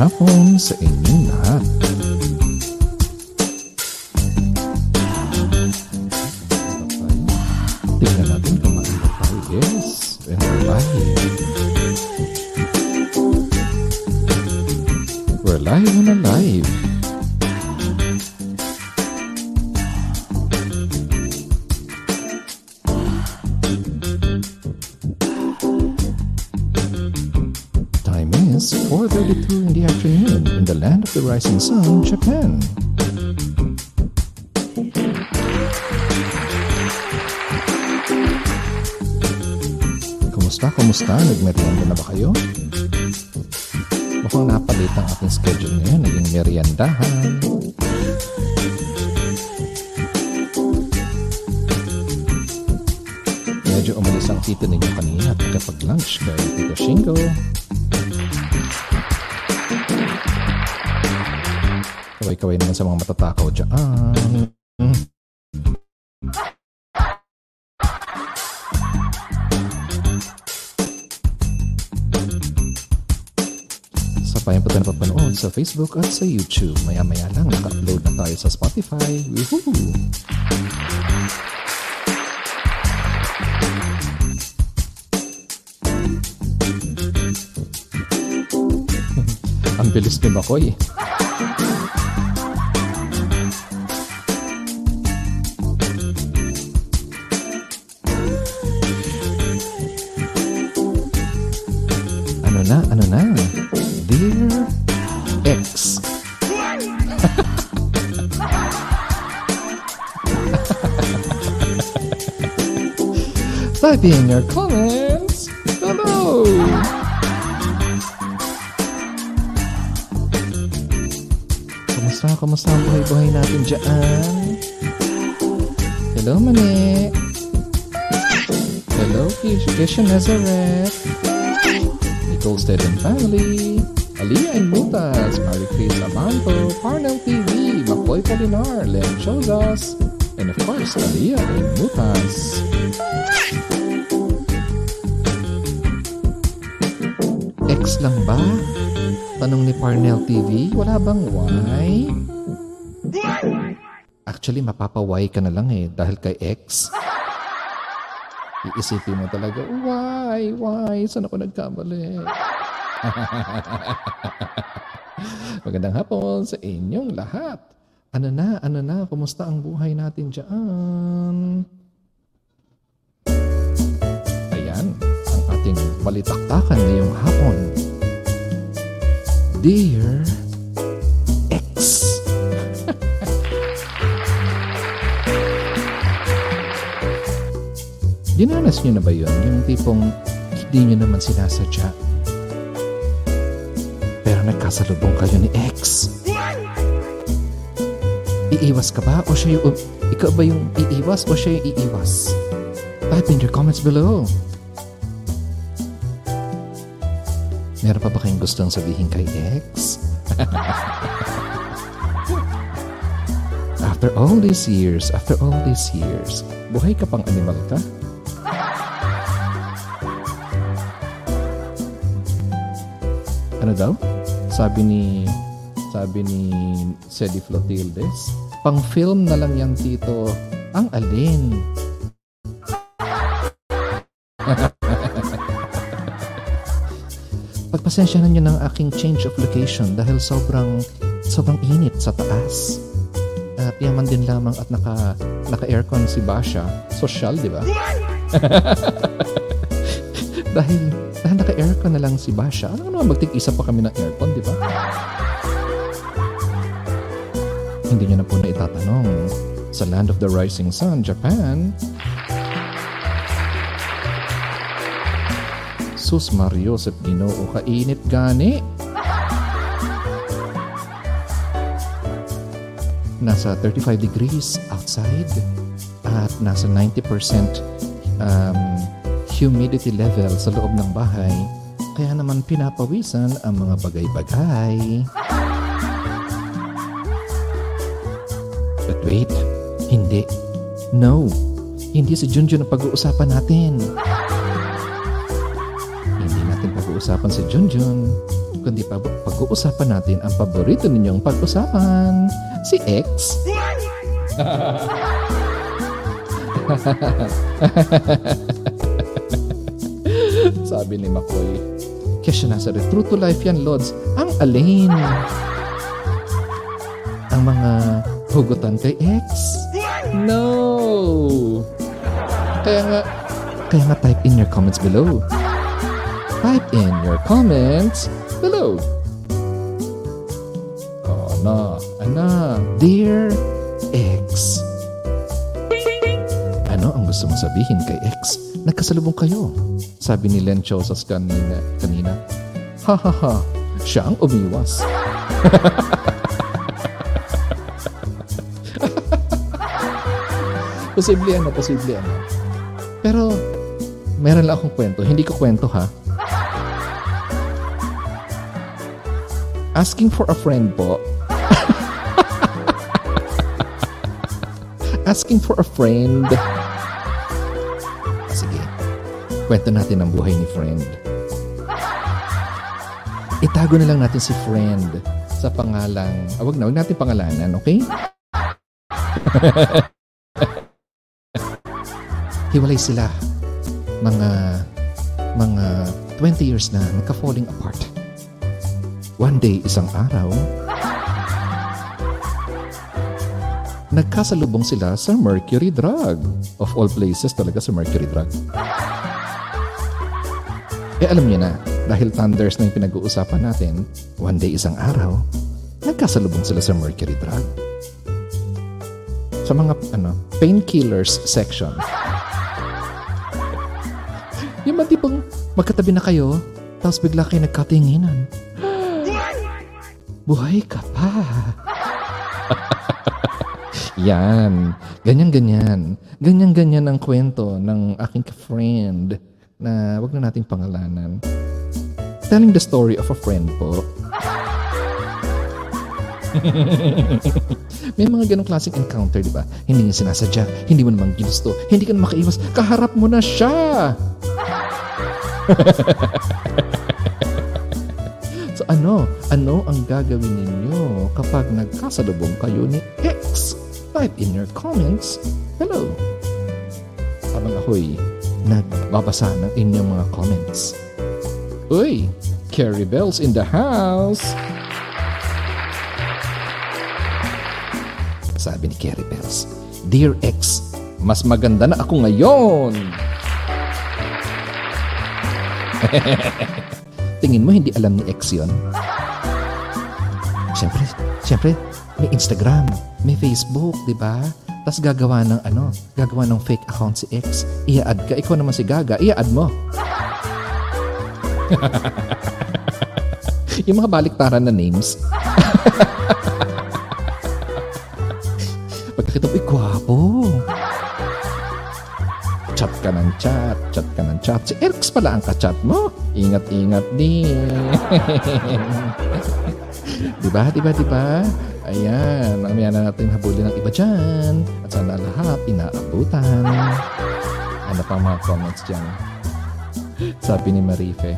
hapon sa inyong lahat. Rising sun, Japan. Kumusta, kumusta? Nagmerienda na ba kayo? Mukhang napalit ang aking schedule ngayon. Naging meriendahan. Medyo umalis ang tito ninyo kanina at nakapag-lunch kay Tito Shingo. Kaway-kaway naman sa mga matatakaw dyan. Sa payan pa tayo sa Facebook at sa YouTube. Maya-maya lang, naka-upload na tayo sa Spotify. Woohoo! Ang bilis ni Makoy. Type in your comments below. Kumusta, kumusta ang buhay-buhay natin dyan? Hello, Mani. Hello, Kisha Nazareth. Nicole Stead and Family. Aliyah and Mutas. Marie Chris Abanto. Parnell TV. Makoy Polinar. Len Chozas. And of course, Aliyah and Mutas. Ba? Tanong ni Parnell TV, wala bang Y? Actually, mapapa-Y ka na lang eh, dahil kay X. Iisipin mo talaga, why, why, saan ako nagkamali? Magandang hapon sa inyong lahat. Ano na, ano na, kumusta ang buhay natin dyan? Ayan, ang ating balitaktakan ngayong hapon. Dear X. Dinanas nyo na ba yun? Yung tipong hindi nyo naman sinasadya. Pero nagkasalubong kayo ni X. Iiwas ka ba? O siya yung... Ikaw ba yung iiwas o siya yung iiwas? Type in your comments below. Meron pa ba kayong gustong sabihin kay X? after all these years, after all these years, buhay ka pang animal ka? Ano daw? Sabi ni sabi ni Sedi Flotildes, pang film na lang yan tito. Ang alin? Pagpasensyahan niyo ng aking change of location dahil sobrang sobrang init sa taas. At yaman din lamang at naka naka-aircon si Basha. Social, di ba? dahil dahil naka-aircon na lang si Basha, ano naman magtig-isa pa kami ng aircon, di ba? Hindi niyo na po na itatanong. Sa Land of the Rising Sun, Japan, Sus Mario Joseph Ginoo, kainit gani. Nasa 35 degrees outside at nasa 90% um, humidity level sa loob ng bahay. Kaya naman pinapawisan ang mga bagay-bagay. But wait, hindi. No, hindi si Junjun ang pag-uusapan natin. Pag-uusapan si Junjun. kundi pa pag-uusapan natin ang paborito ninyong pag-usapan, si X. Sabi ni McCoy. Kaya siya nasa True to life yan, Lods. Ang alin. Ang mga hugutan kay X. No! Kaya nga, kaya nga type in your comments below. Type in your comments below. Oh, na, ana, dear X. Ano ang gusto mong sabihin kay X? Nagkasalubong kayo. Sabi ni Len Chosas kanina. kanina. Ha ha ha, siya ang umiwas. posible ano, posible ano. Pero, meron lang akong kwento. Hindi ko kwento ha. Asking for a friend po. Asking for a friend. Ah, sige. Kwento natin ang buhay ni friend. Itago na lang natin si friend sa pangalang, ah, wag na, wag natin pangalanan, okay? Hiwalay sila. Mga, mga 20 years na nagka-falling apart. One day, isang araw, nagkasalubong sila sa mercury drug. Of all places talaga sa mercury drug. Eh alam niyo na, dahil thunders na yung pinag-uusapan natin, one day isang araw, nagkasalubong sila sa mercury drug. Sa mga ano, painkillers section. yung mga tipong magkatabi na kayo, tapos bigla kayo nagkatinginan. Buhay ka pa. Yan. Ganyan-ganyan. Ganyan-ganyan ang kwento ng aking friend na wag na nating pangalanan. Telling the story of a friend po. May mga ganong classic encounter, di ba? Hindi niya sinasadya, hindi mo naman ginusto, hindi ka na makaiwas, kaharap mo na siya! ano, ano ang gagawin ninyo kapag nagkasalubong kayo ni X? Type in your comments Hello. Habang ako'y nagbabasa ng inyong mga comments. Uy, Carrie Bells in the house! Sabi ni Carrie Bells, Dear X, mas maganda na ako ngayon! Tingin mo hindi alam ni X yon? Siyempre, siyempre, may Instagram, may Facebook, di ba? Tapos gagawa ng ano, gagawa ng fake account si X. Ia-add ka. Ikaw naman si Gaga, ia-add mo. yung mga baliktaran na names. Pagkakita mo, gwapo. Chat ka ng chat, chat ka ng chat. Si X pala ang ka-chat mo. Ingat-ingat din. diba, diba, diba? Ayan, mamaya na natin habulin ng iba dyan. At sana lahat inaabutan. Ano pang mga comments dyan? Sabi ni Marife,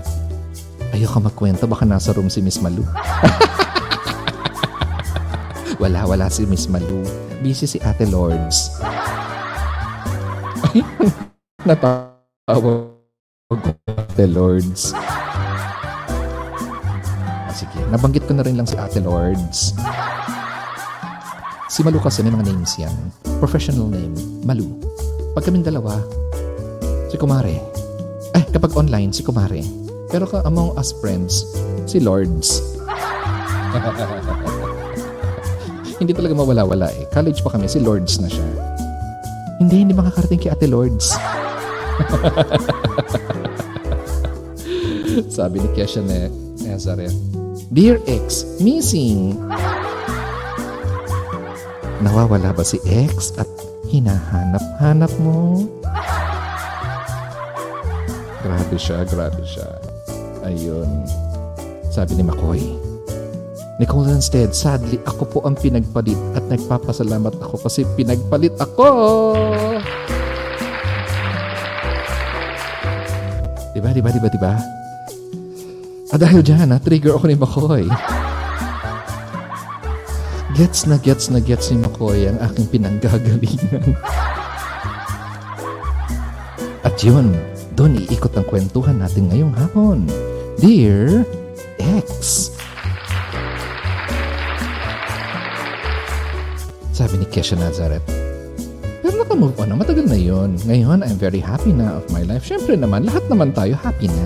ayoko magkwento, baka nasa room si Miss Malu. wala, wala si Miss Malu. Busy si Ate Lords. Natawa Ate Lords. Sige, nabanggit ko na rin lang si Ate Lords. Si Malu kasi may mga names yan. Professional name, Malu. Pag kaming dalawa, si Kumare. Ay, kapag online, si Kumare. Pero ka among us friends, si Lords. hindi talaga mawala-wala eh. College pa kami, si Lords na siya. Hindi, hindi makakarating kay Ate Lords. Sabi ni Kesha na Nazareth, Dear X, missing. Nawawala ba si X at hinahanap-hanap mo? Grabe siya, grabe siya. Ayun. Sabi ni McCoy, Nicole instead, sadly, ako po ang pinagpalit at nagpapasalamat ako kasi pinagpalit ako! Diba, diba, diba, diba? Ah, dahil dyan, na-trigger ako ni Makoy. Gets na gets na gets ni Makoy ang aking pinanggagalingan. At yun, doon iikot ang kwentuhan natin ngayong hapon. Dear X. Sabi ni Kesha Nazareth, naka-move on na, matagal na yon. Ngayon, I'm very happy na of my life. Siyempre naman, lahat naman tayo happy na.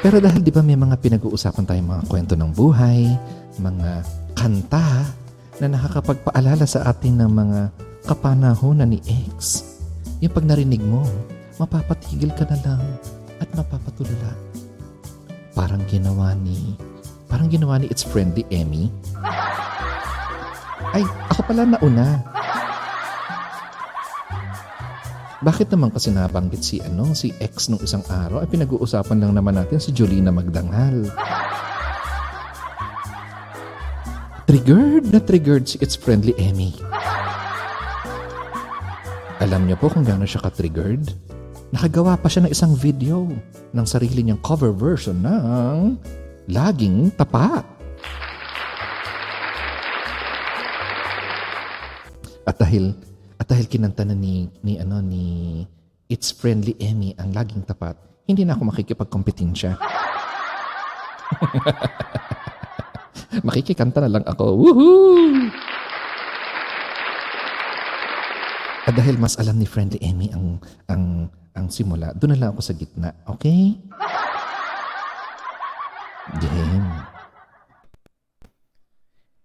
Pero dahil di ba may mga pinag-uusapan tayong mga kwento ng buhay, mga kanta na nakakapagpaalala sa atin ng mga kapanahonan ni X. Yung pag narinig mo, mapapatigil ka na lang at mapapatulala. Parang ginawa ni, parang ginawa ni It's Friendly Emmy. Ay, ako pala nauna. Bakit naman kasi nabanggit si ano, si ex nung isang araw ay pinag-uusapan lang naman natin si Jolina Magdanghal. Triggered na triggered si It's Friendly Emmy. Alam niyo po kung gaano siya ka-triggered? Nakagawa pa siya ng isang video ng sarili niyang cover version ng Laging Tapat. At dahil at dahil kinanta na ni, ni, ano, ni It's Friendly Emmy ang laging tapat, hindi na ako makikipagkompetensya. Makikikanta na lang ako. Woohoo! At dahil mas alam ni Friendly Emmy ang, ang, ang simula, doon na lang ako sa gitna. Okay? Game.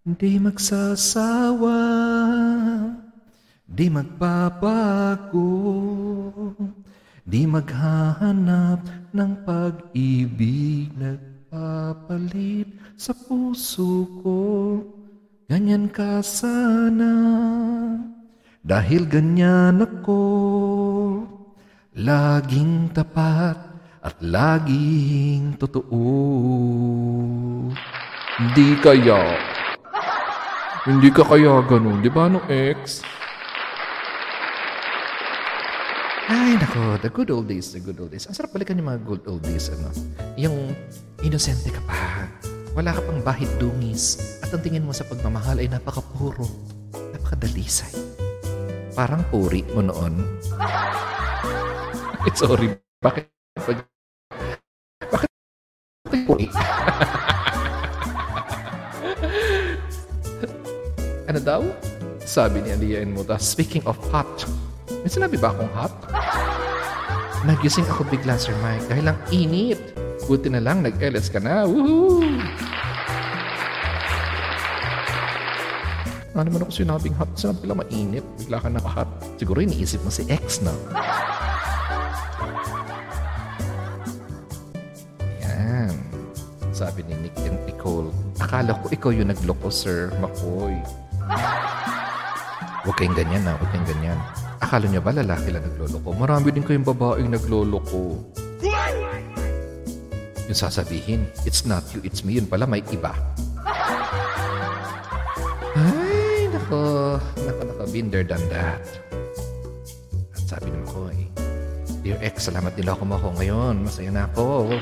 Hindi magsasawa Di magpapago, di maghahanap ng pag-ibig nagpapalit sa puso ko. Ganyan ka sana, dahil ganyan ako, laging tapat at laging totoo. Hindi kaya. Hindi ka kaya ganun, di ba no ex? Ay, nako, the good old days, the good old days. Ang sarap balikan yung mga good old days, ano? Yung inosente ka pa. Wala ka pang bahid dungis. At ang tingin mo sa pagmamahal ay napakapuro. Napakadalisay. Parang puri mo noon. Sorry, bakit? Bakit puri? ano daw? Sabi ni Aliyah Muta, speaking of hot, may sinabi ba akong hot? Nagising ako bigla, Sir Mike, dahil lang init. Buti na lang, nag-LS ka na. Woohoo! Ano naman ako sinabing hot? Sinabi lang mainit. Bigla ka naka-hot. Siguro iniisip mo si X na. Yan. Sabi ni Nick and Nicole, akala ko ikaw yung nagloko, Sir McCoy. Huwag kayong ganyan na, huwag kayong ganyan. Akala niyo ba lalaki lang nagloloko? Marami din kayong babaeng nagloloko. Yung sasabihin, it's not you, it's me. Yun pala, may iba. Ay, nako. Nako, nako. Been there, that. At sabi naman ko, eh, Dear ex, salamat din ako mo ako ngayon. Masaya na ako.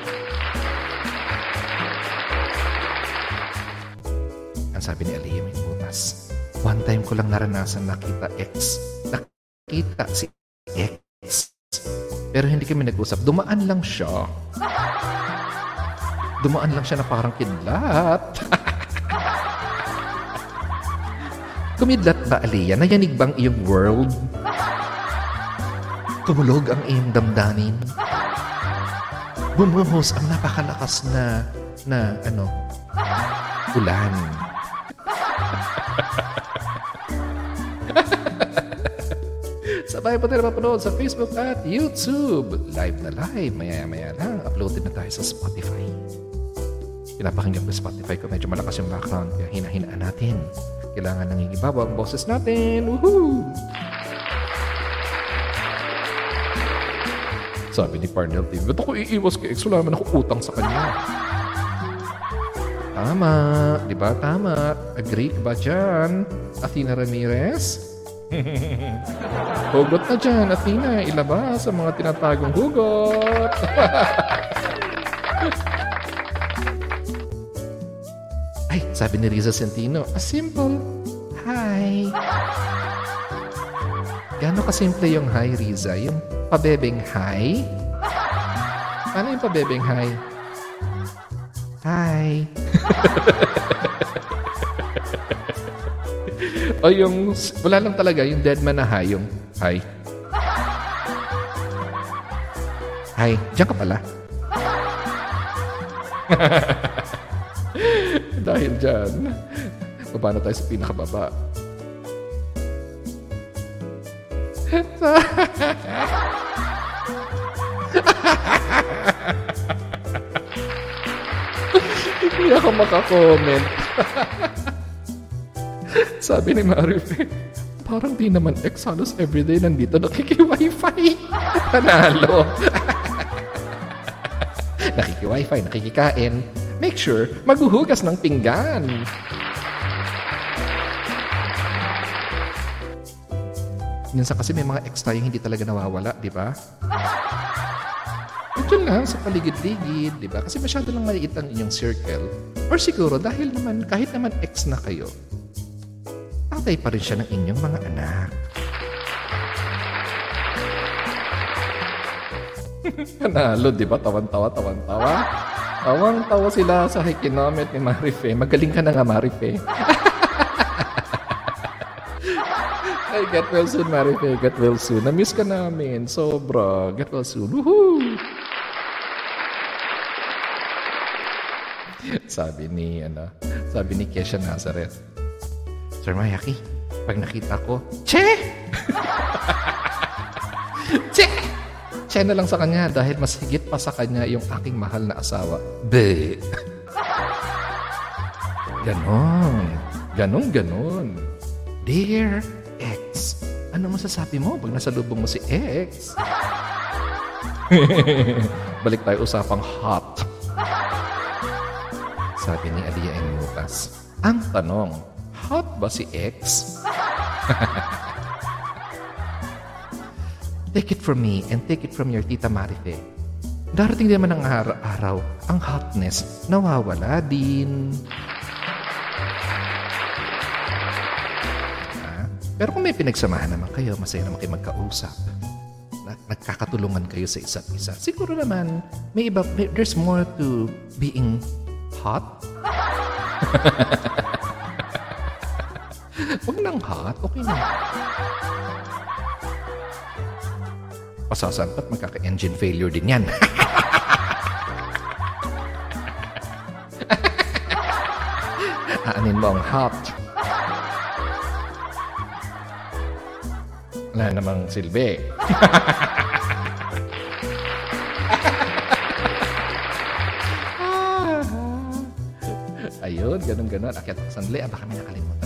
Ang sabi ni may butas. One time ko lang naranasan nakita ex nakita si X. Pero hindi kami nag-usap. Dumaan lang siya. Dumaan lang siya na parang kidlat. Kumidlat ba, Aliyah? Nayanig bang iyong world? Kumulog ang iyong damdamin? Bumuhos ang napakalakas na, na, ano, ulan. Sabay pa tayo mapanood sa Facebook at YouTube. Live na live. Maya-maya lang. Uploaded na tayo sa Spotify. Pinapakinggan ko Spotify ko. Medyo malakas yung background. Kaya hinahinaan natin. Kailangan nang ibabaw ang boses natin. Woohoo! Sabi ni Parnell TV, ba't ako iiwas kay ex? Wala naman ako utang sa kanya. Tama. Di ba? Tama. Agree ka ba dyan? Athena Ramirez? Hugot na dyan, Athena. Ilabas ang mga tinatagong hugot. Ay, sabi ni Riza Centino, a simple hi. Gano'n kasimple yung hi, Riza? Yung pabebeng hi? Ano yung pabebeng hi? Hi. o yung, wala lang talaga, yung dead man na hi, yung hi. Hi, diyan ka pala. Dahil dyan, baba na tayo sa pinakababa. Hindi ako makakomment. Sabi ni Marife, parang di naman ex halos everyday nandito nakiki-wifi. Panalo. nakiki-wifi, nakikikain. Make sure maghuhugas ng pinggan. Minsan kasi may mga ex tayong hindi talaga nawawala, di ba? Ito lang sa paligid-ligid, di ba? Kasi masyado lang maliit ang inyong circle. Or siguro dahil naman, kahit naman ex na kayo, tatay pa rin siya ng inyong mga anak. Panalo, di ba? Tawan-tawa, tawan-tawa. Tawang-tawa sila sa hikinomet ni Marife. Magaling ka na nga, Marife. Ay, get well soon, Marife. Get well soon. Na-miss ka namin. Sobra. Get well soon. Woohoo! sabi ni, ano, sabi ni Kesha Nazareth. Sir Mayaki, pag nakita ko, Che! che! Che na lang sa kanya dahil mas higit pa sa kanya yung aking mahal na asawa. Be! Ganon. Ganon, ganon. Dear ex, ano masasabi mo pag nasa lubong mo si ex? Balik tayo usapang hot. Sabi ni Alia N. Lucas. Ang tanong, hot ba si ex? take it from me and take it from your tita Marife. Darating din naman ang araw, ang hotness nawawala din. Pero kung may pinagsamahan naman kayo, masaya naman kayo magkausap. Nagkakatulungan kayo sa isa't isa. Siguro naman, may iba, there's more to being hot. Huwag nang hot, okay na. Pasasampat, magkaka-engine failure din yan. Aanin mo ang hot. Wala namang silbi. Ayun, ganun-ganun. Akyat sandali. Ah, baka may nakalimutan.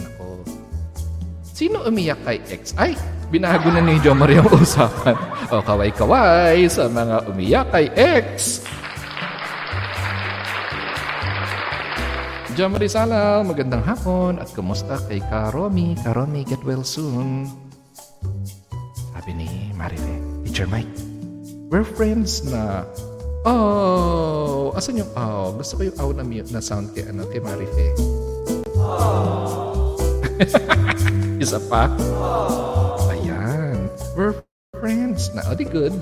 Sino umiyak kay ex? Ay, binago na ni Jo Maria ang usapan. O, kaway-kaway sa mga umiyak kay ex. Jo Maria Salal, magandang hapon. At kumusta kay Karomi? Karomi, get well soon. Sabi ni Marife, Teacher Mike, we're friends na Oh, asan yung oh? Gusto ko yung oh na na sound kay, ano, kay Marife. Oh. Isa pa? Ayan. We're friends na. Di good.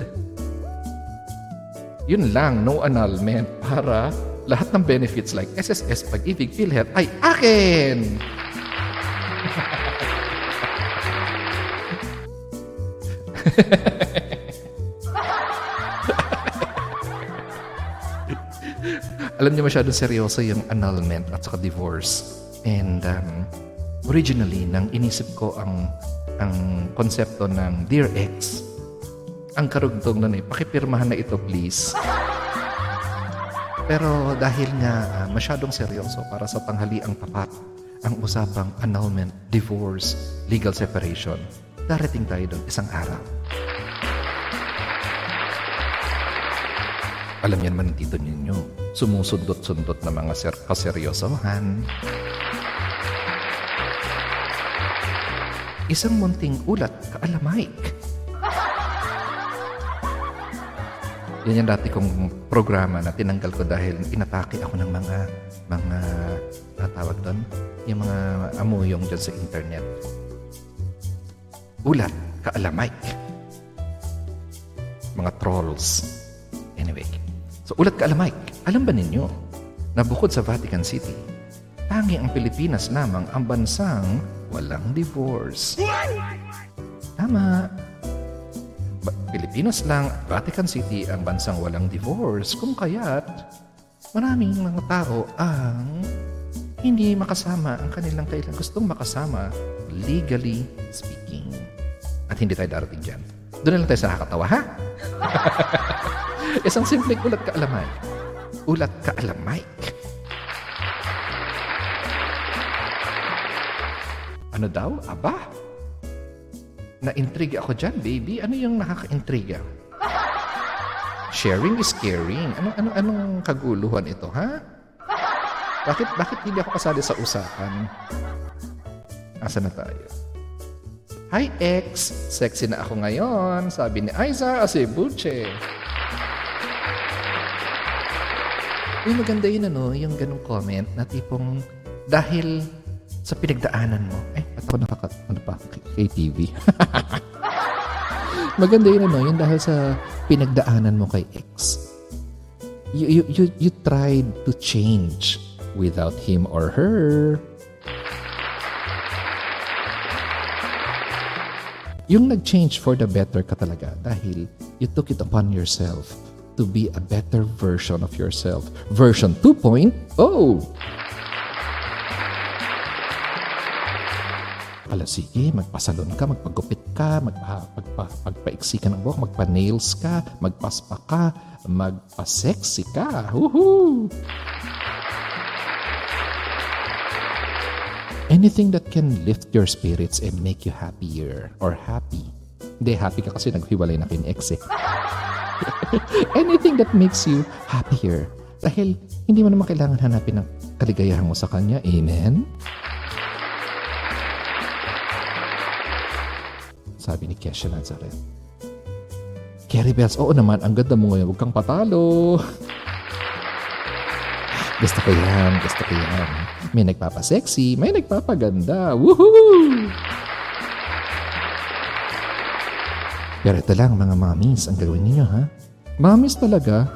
Yun lang, no annulment para lahat ng benefits like SSS, Pag-ibig, PhilHealth ay akin! alam niyo masyadong seryoso yung annulment at saka divorce. And um, originally, nang inisip ko ang ang konsepto ng Dear Ex, ang karugtong nun eh, pakipirmahan na ito please. Pero dahil nga uh, masyadong seryoso para sa tanghaliang tapat, ang usapang annulment, divorce, legal separation, darating tayo doon isang araw. Alam yan man tito ninyo, sumusundot-sundot na mga ser kaseryosohan. Isang munting ulat kaalamay. Yan yung dati kong programa na tinanggal ko dahil inatake ako ng mga mga natawag doon, yung mga amuyong dyan sa internet. Ulat, kaalamay. Mga trolls. Anyway, so ulat kaalamay. Alam ba ninyo na bukod sa Vatican City, tangi ang Pilipinas lamang ang bansang walang divorce. Tama. Ba- Pilipinas lang, Vatican City ang bansang walang divorce. Kung kaya't maraming mga tao ang hindi makasama ang kanilang kailang gustong makasama legally speaking. At hindi tayo darating dyan. Doon lang tayo sa nakakatawa, ha? Isang simpleng ulat kaalamay. Ulat kaalamay. Ano daw? Aba? Na-intriga ako dyan, baby. Ano yung nakaka-intriga? Sharing is caring. Ano, ano, anong kaguluhan ito, ha? Bakit, bakit hindi ako kasali sa usapan? Asa na tayo? Hi, ex. Sexy na ako ngayon. Sabi ni Aiza Acebuche. Uy, maganda yun, ano, yung ganong comment na tipong dahil sa pinagdaanan mo. Eh, at ako nakaka, ano pa, KTV. maganda yun, ano, yung dahil sa pinagdaanan mo kay ex. You, you, you, you tried to change without him or her. Yung nag-change for the better ka talaga dahil you took it upon yourself to be a better version of yourself. Version 2.0. Ala, sige, magpasalon ka, magpagupit ka, magpa, magpa, magpaiksi ka ng buhok, magpa-nails ka, magpaspa ka, magpa-sexy ka. Woohoo! Anything that can lift your spirits and make you happier or happy. Hindi, happy ka kasi naghiwalay na kin ex eh. Anything that makes you happier. Dahil hindi mo naman kailangan hanapin ang kaligayahan mo sa kanya. Amen? Sabi ni Kesha Nazareth. Carrie Bells, oo naman, ang ganda mo ngayon. Huwag kang patalo. Gusto ko yan, gusto ko yan. May nagpapasexy, may nagpapaganda. Woohoo! Pero ito lang mga mommies ang gawin ninyo ha. Mommies talaga.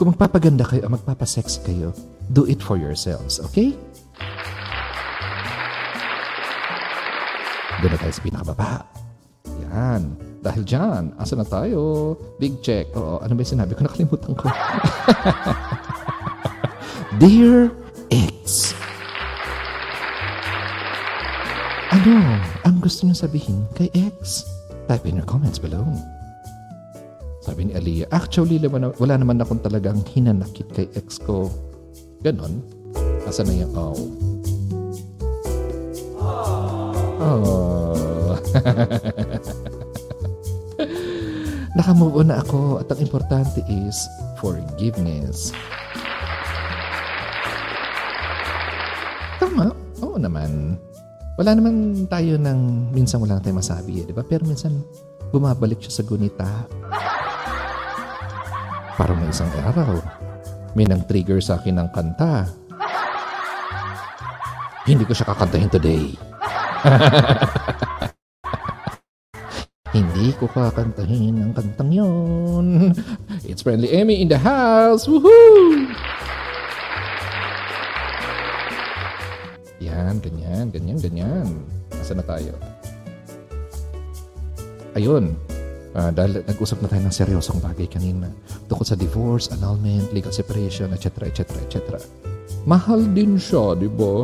Kung magpapaganda kayo o magpapasexy kayo, do it for yourselves, okay? Doon na tayo sa pinakababa. Yan. Dahil dyan, asa na tayo? Big check. Oo, ano ba yung sinabi ko? Nakalimutan ko. Dear X. Ano ang gusto niyo sabihin kay X? Type in your comments below. Sabi ni Aliyah, actually, wala naman akong talagang hinanakit kay ex ko. Ganon. Asa na yung oh? Oh. Nakamove on na ako at ang importante is forgiveness. Tama. Oo naman. Wala naman tayo ng minsan wala tayong masabi, eh, di ba? Pero minsan bumabalik siya sa gunita. Parang may isang araw, may nang trigger sa akin ng kanta. Hindi ko siya kakantahin today. Hindi ko kakantahin ang kantang yon. It's Friendly Emmy in the house. Woohoo! Yan, ganyan, ganyan, ganyan. Asa na tayo? Ayun. Ah, dahil nag-usap na tayo ng seryosong bagay kanina. Tungkol sa divorce, annulment, legal separation, etc., etc., etc. Mahal din siya, di ba?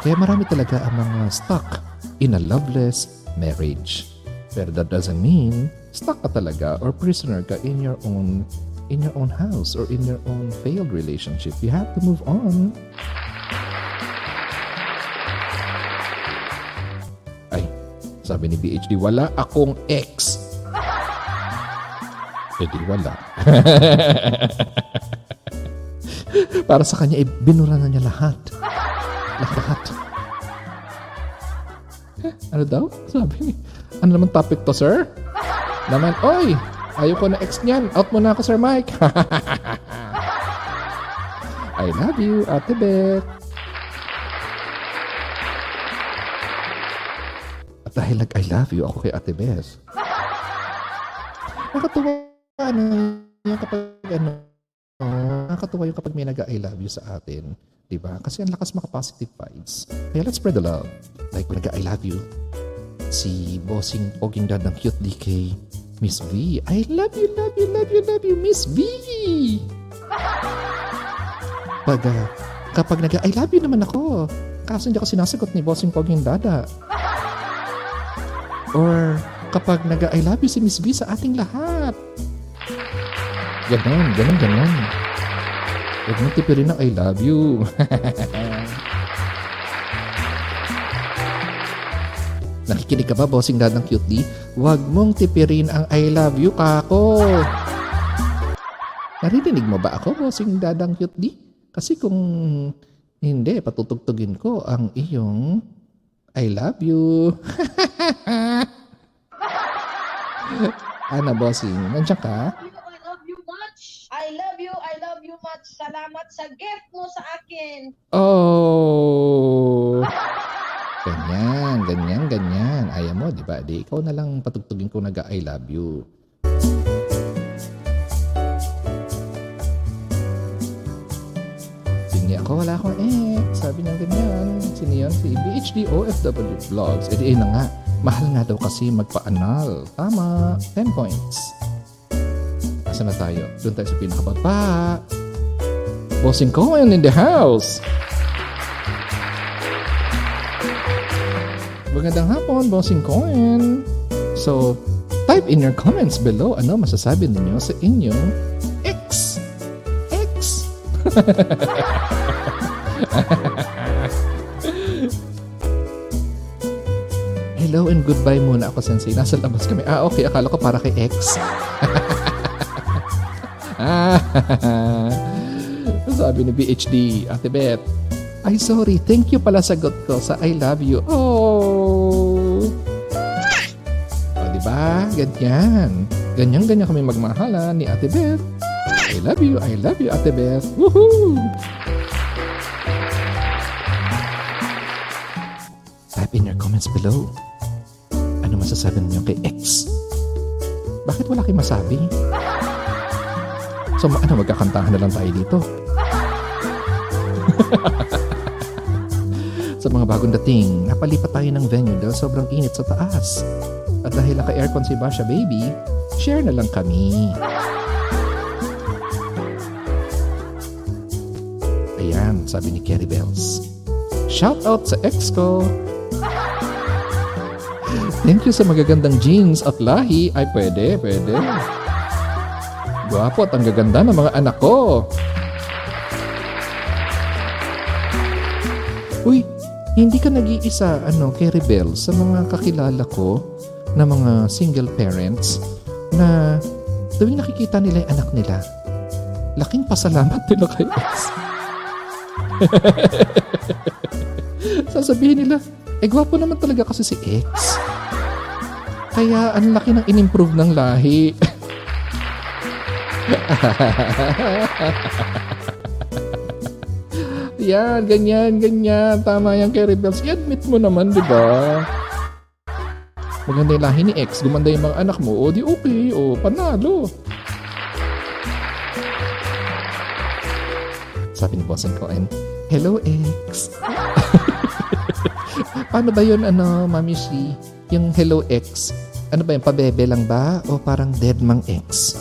Kaya marami talaga ang mga stuck in a loveless marriage. Pero that doesn't mean stuck ka talaga or prisoner ka in your own in your own house or in your own failed relationship. You have to move on. Ay, sabi ni BHD, wala akong ex. Eh di wala. Para sa kanya, eh, binura na niya lahat. Lahat. Eh, ano daw? Sabi ni, ano naman topic to, sir? Naman, oy, ayoko na ex niyan. Out mo na ako, Sir Mike. I love you, Ate Beth. At dahil nag-I love you ako kay Ate Beth. Nakatuwa ano yung kapag ano, nakakatuwa yung kapag may nag-I love you sa atin. Diba? Kasi ang lakas maka-positive vibes. Kaya let's spread the love. Like kung nag-I love you, si Bossing Poging Dad ng Cute DK, Miss V. I love you, love you, love you, love you, Miss V. Pag, uh, kapag nag I love you naman ako. Kaso hindi ako sinasagot ni Bossing Poging Dada. Or kapag nag I love you si Miss V sa ating lahat. Ganon, ganon, ganon. Huwag mo tipirin ng I love you. Nakikinig ka ba, bossing dad ng cute D? Huwag mong tipirin ang I love you, kako. Naririnig mo ba ako, bossing dad ng cute D? Kasi kung hindi, patutugtugin ko ang iyong I love you. Ana, bossing, nandiyan ka? I love you much. I love you, I love you much. Salamat sa gift mo sa akin. Oh! Ganyan, ganyan, ganyan. Ayaw mo, di ba? Di ikaw na lang patugtugin ko nag I love you. Sige ako, wala akong eh. Sabi niya ganyan. Sino yan? Si BHD OFW Vlogs. Eh, di, na nga. Mahal nga daw kasi magpa-anal. Tama. 10 points. Asa na tayo? Doon tayo sa pinakababa. Bossing Cohen in the house. Magandang hapon, Bossing Cohen. So, type in your comments below ano masasabi ninyo sa inyong X. X. Hello and goodbye muna ako, Sensei. Nasa labas kami. Ah, okay. Akala ko para kay X. Sabi ni BHD, Ate Beth, ay sorry, thank you pala sagot ko sa I love you. Oh! O, diba? Ganyan. Ganyan-ganyan kami magmahalan ni Ate Beth. I love you, I love you, Ate Beth. Woohoo! Type in your comments below. Ano masasabi niyo kay X? Bakit wala kayong masabi? So, ano, magkakantahan na lang tayo dito. sa mga bagong dating, napalipat tayo ng venue dahil sobrang init sa taas. At dahil naka-aircon si Basha Baby, share na lang kami. Ayan, sabi ni Kerry Bells. Shout out sa ex ko. Thank you sa magagandang jeans at lahi. Ay, pwede, pwede. Gwapo at ang gaganda ng mga anak ko. Uy, hindi ka nag-iisa, ano, kay Rebel sa mga kakilala ko na mga single parents na tuwing nakikita nila yung anak nila, laking pasalamat nila kay X. Sasabihin nila, eh gwapo naman talaga kasi si X. Kaya ang laki ng inimprove ng lahi. Yan, ganyan, ganyan. Tama yan kay Rebels. I-admit mo naman, di ba? Maganda yung lahi ni X. Gumanda yung mga anak mo. O di okay. O panalo. Sabi ni Bossing Cohen, Hello X. Paano ba yun, ano, Mami Shi? Yung Hello X, ano ba yung pabebe lang ba? O parang dead mang X?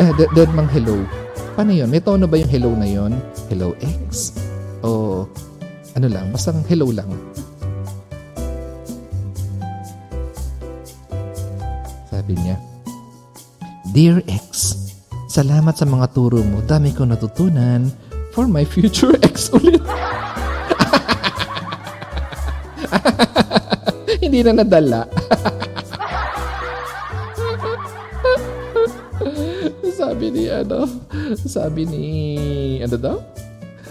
Eh, de- dead mang hello. Paano yun? May tono ba yung hello na yun? Hello X? O ano lang? Basta hello lang. Sabi niya, Dear X, salamat sa mga turo mo. Dami ko natutunan for my future ex ulit. Hindi na nadala. sabi ni ano, sabi ni ano daw?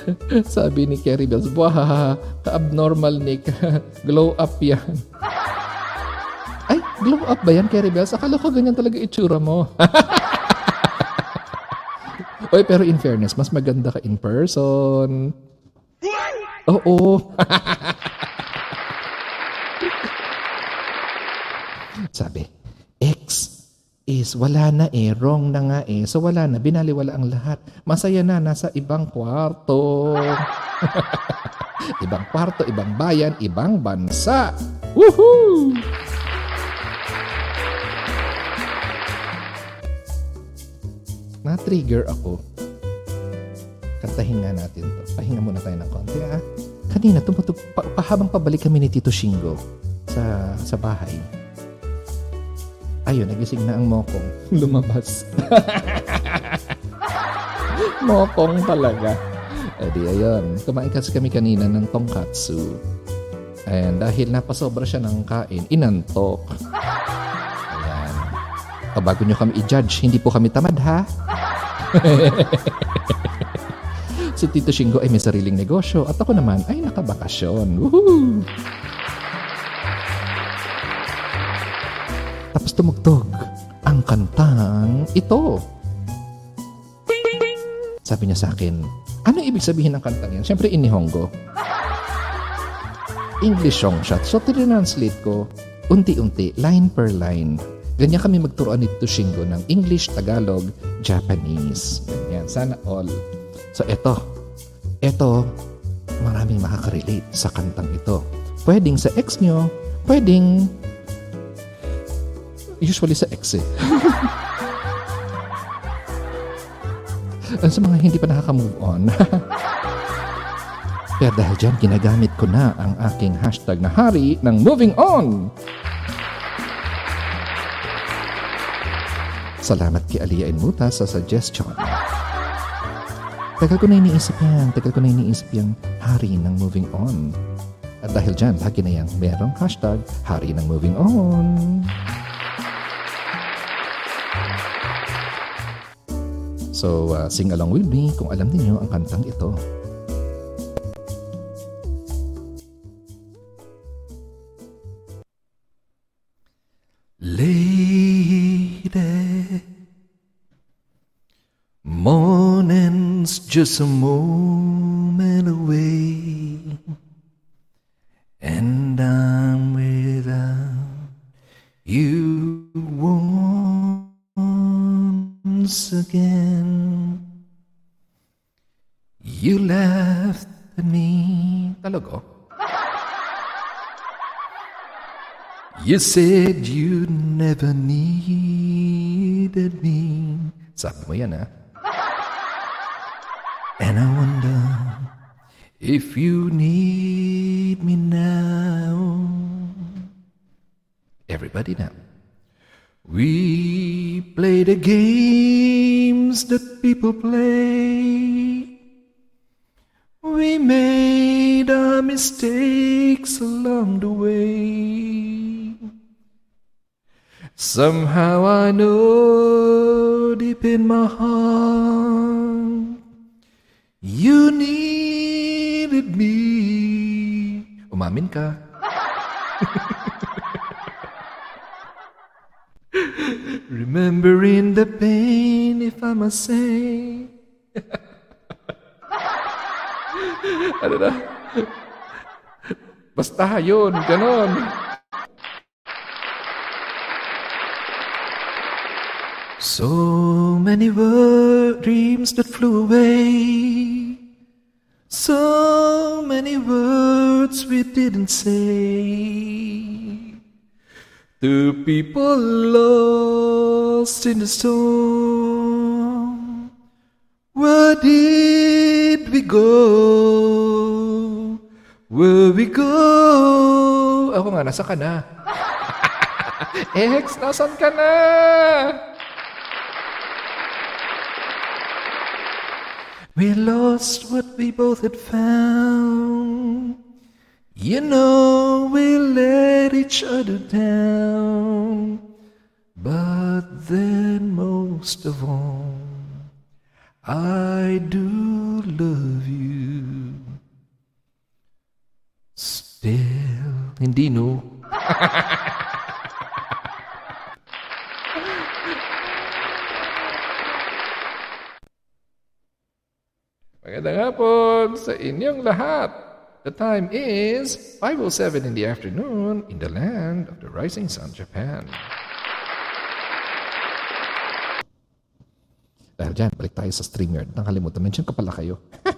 Sabi ni Kerry Bells, Wah, ka-abnormal Nick. Glow up yan. Ay, glow up ba yan, Kerry Bells? Akala ko ganyan talaga itsura mo. Oy, pero in fairness, mas maganda ka in person. Oo. Sabi, is wala na eh, wrong na nga eh. So wala na, binaliwala ang lahat. Masaya na, nasa ibang kwarto. ibang kwarto, ibang bayan, ibang bansa. Woohoo! Na-trigger ako. Kantahin nga natin to. Pahinga muna tayo ng konti ah. Kanina, tumutug, pa, pa, habang pabalik kami ni Tito Shingo sa, sa bahay, ayun, nagising na ang mokong. Lumabas. mokong talaga. E di ayun, kumain kasi kami kanina ng tongkatsu. And dahil napasobra siya ng kain, inantok. Ayan. O bago nyo kami i-judge, hindi po kami tamad ha. si Tito Shingo ay may sariling negosyo at ako naman ay nakabakasyon. Woohoo! Tapos tumugtog ang kantang ito. Sabi niya sa akin, ano ibig sabihin ng kantang yan? Siyempre, inihonggo. English song siya. So, tinranslate ko, unti-unti, line per line. Ganyan kami magturuan ni Tushingo ng English, Tagalog, Japanese. Ganyan. Sana all. So, eto. Eto, maraming makaka-relate sa kantang ito. Pwedeng sa ex nyo, pwedeng usually sa ex eh. Sa mga hindi pa nakaka-move on. Pero dahil dyan, ginagamit ko na ang aking hashtag na hari ng moving on. Salamat kay Aliyah Inmuta sa suggestion. Tagal ko na iniisip yan. Tagal ko na iniisip yung hari ng moving on. At dahil dyan, lagi na yan merong hashtag hari ng moving on. So, uh, sing along with me kung alam niyo ang kantang ito. Lady, morning's just a moment You said you never needed me. Sabi mo yan? And I wonder if you need me now. Everybody now. We play the games that people play. We made our mistakes along the way. Somehow I know deep in my heart you needed me. Umamin ka. Remembering the pain, if I must say. ano na? Basta yun. So many were dreams that flew away. So many words we didn't say. Two people lost in the storm. Where did we go? Where we go? Ako nga, nasa ka na? Ex, nasan ka na? We lost what we both had found. You know, we let each other down. But then, most of all, I do love you. Hindi, no? Magandang hapon sa inyong lahat. The time is 5.07 in the afternoon in the land of the rising sun, Japan. Dahil dyan, balik tayo sa StreamYard. Nakalimutan, mention ka pala kayo.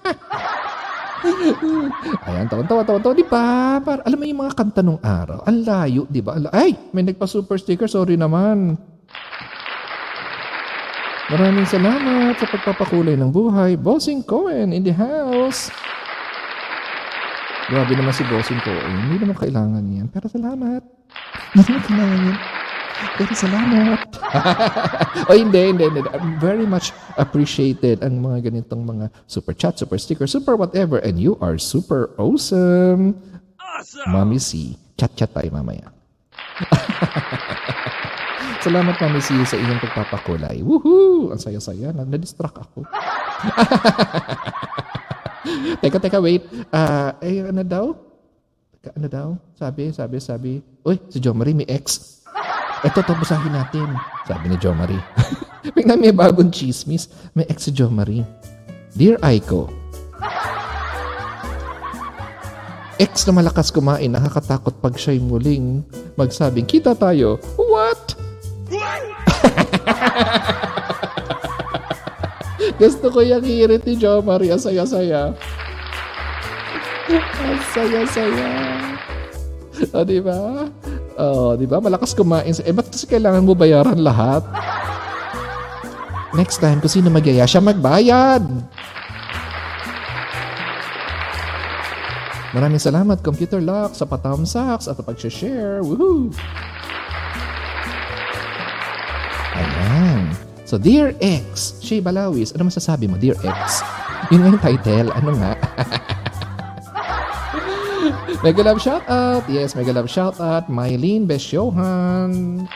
Ayan, tawa-tawa, tawa-tawa. Di ba? Par, alam mo yung mga kanta nung araw. Ang layo, di ba? Ay, may nagpa-super sticker. Sorry naman. Maraming salamat sa pagpapakulay ng buhay. Bossing Cohen in the house. Grabe naman si Bossing Cohen. Hindi naman kailangan yan. Pero salamat. Hindi naman kailangan yan. Pero salamat. o hindi, hindi, hindi. Very much appreciated ang mga ganitong mga super chat, super sticker, super whatever. And you are super awesome. Awesome! Mami C. Chat-chat tayo mamaya. Salamat Mami C sa inyong pagpapakulay. Woohoo! Ang saya-saya. Na-distract ako. teka, teka, wait. Uh, eh, ano daw? Teka, ano daw? Sabi, sabi, sabi. Uy, si Jo Marie may ex. Ito, basahin natin. Sabi ni Jo Marie. Bigla may bagong chismis. May ex si Jo Marie. Dear Aiko, ex na malakas kumain, nakakatakot pag siya'y muling magsabing, kita tayo. What? Gusto ko yung hirit ni Jo Marie. Asaya-saya. Asaya-saya. O, di ba? Oh, di ba? Malakas kumain. Eh, ba't kasi kailangan mo bayaran lahat? Next time, kung sino magyaya, siya magbayad. Maraming salamat, Computer Lock, sa patamsaks at pag-share. Woohoo! Ayan. So, Dear X, Shay Balawis, ano masasabi mo, Dear X? Yun nga yung title. Ano nga? Mega love shout out. Yes, mega love shout out. Mylene Besyohan.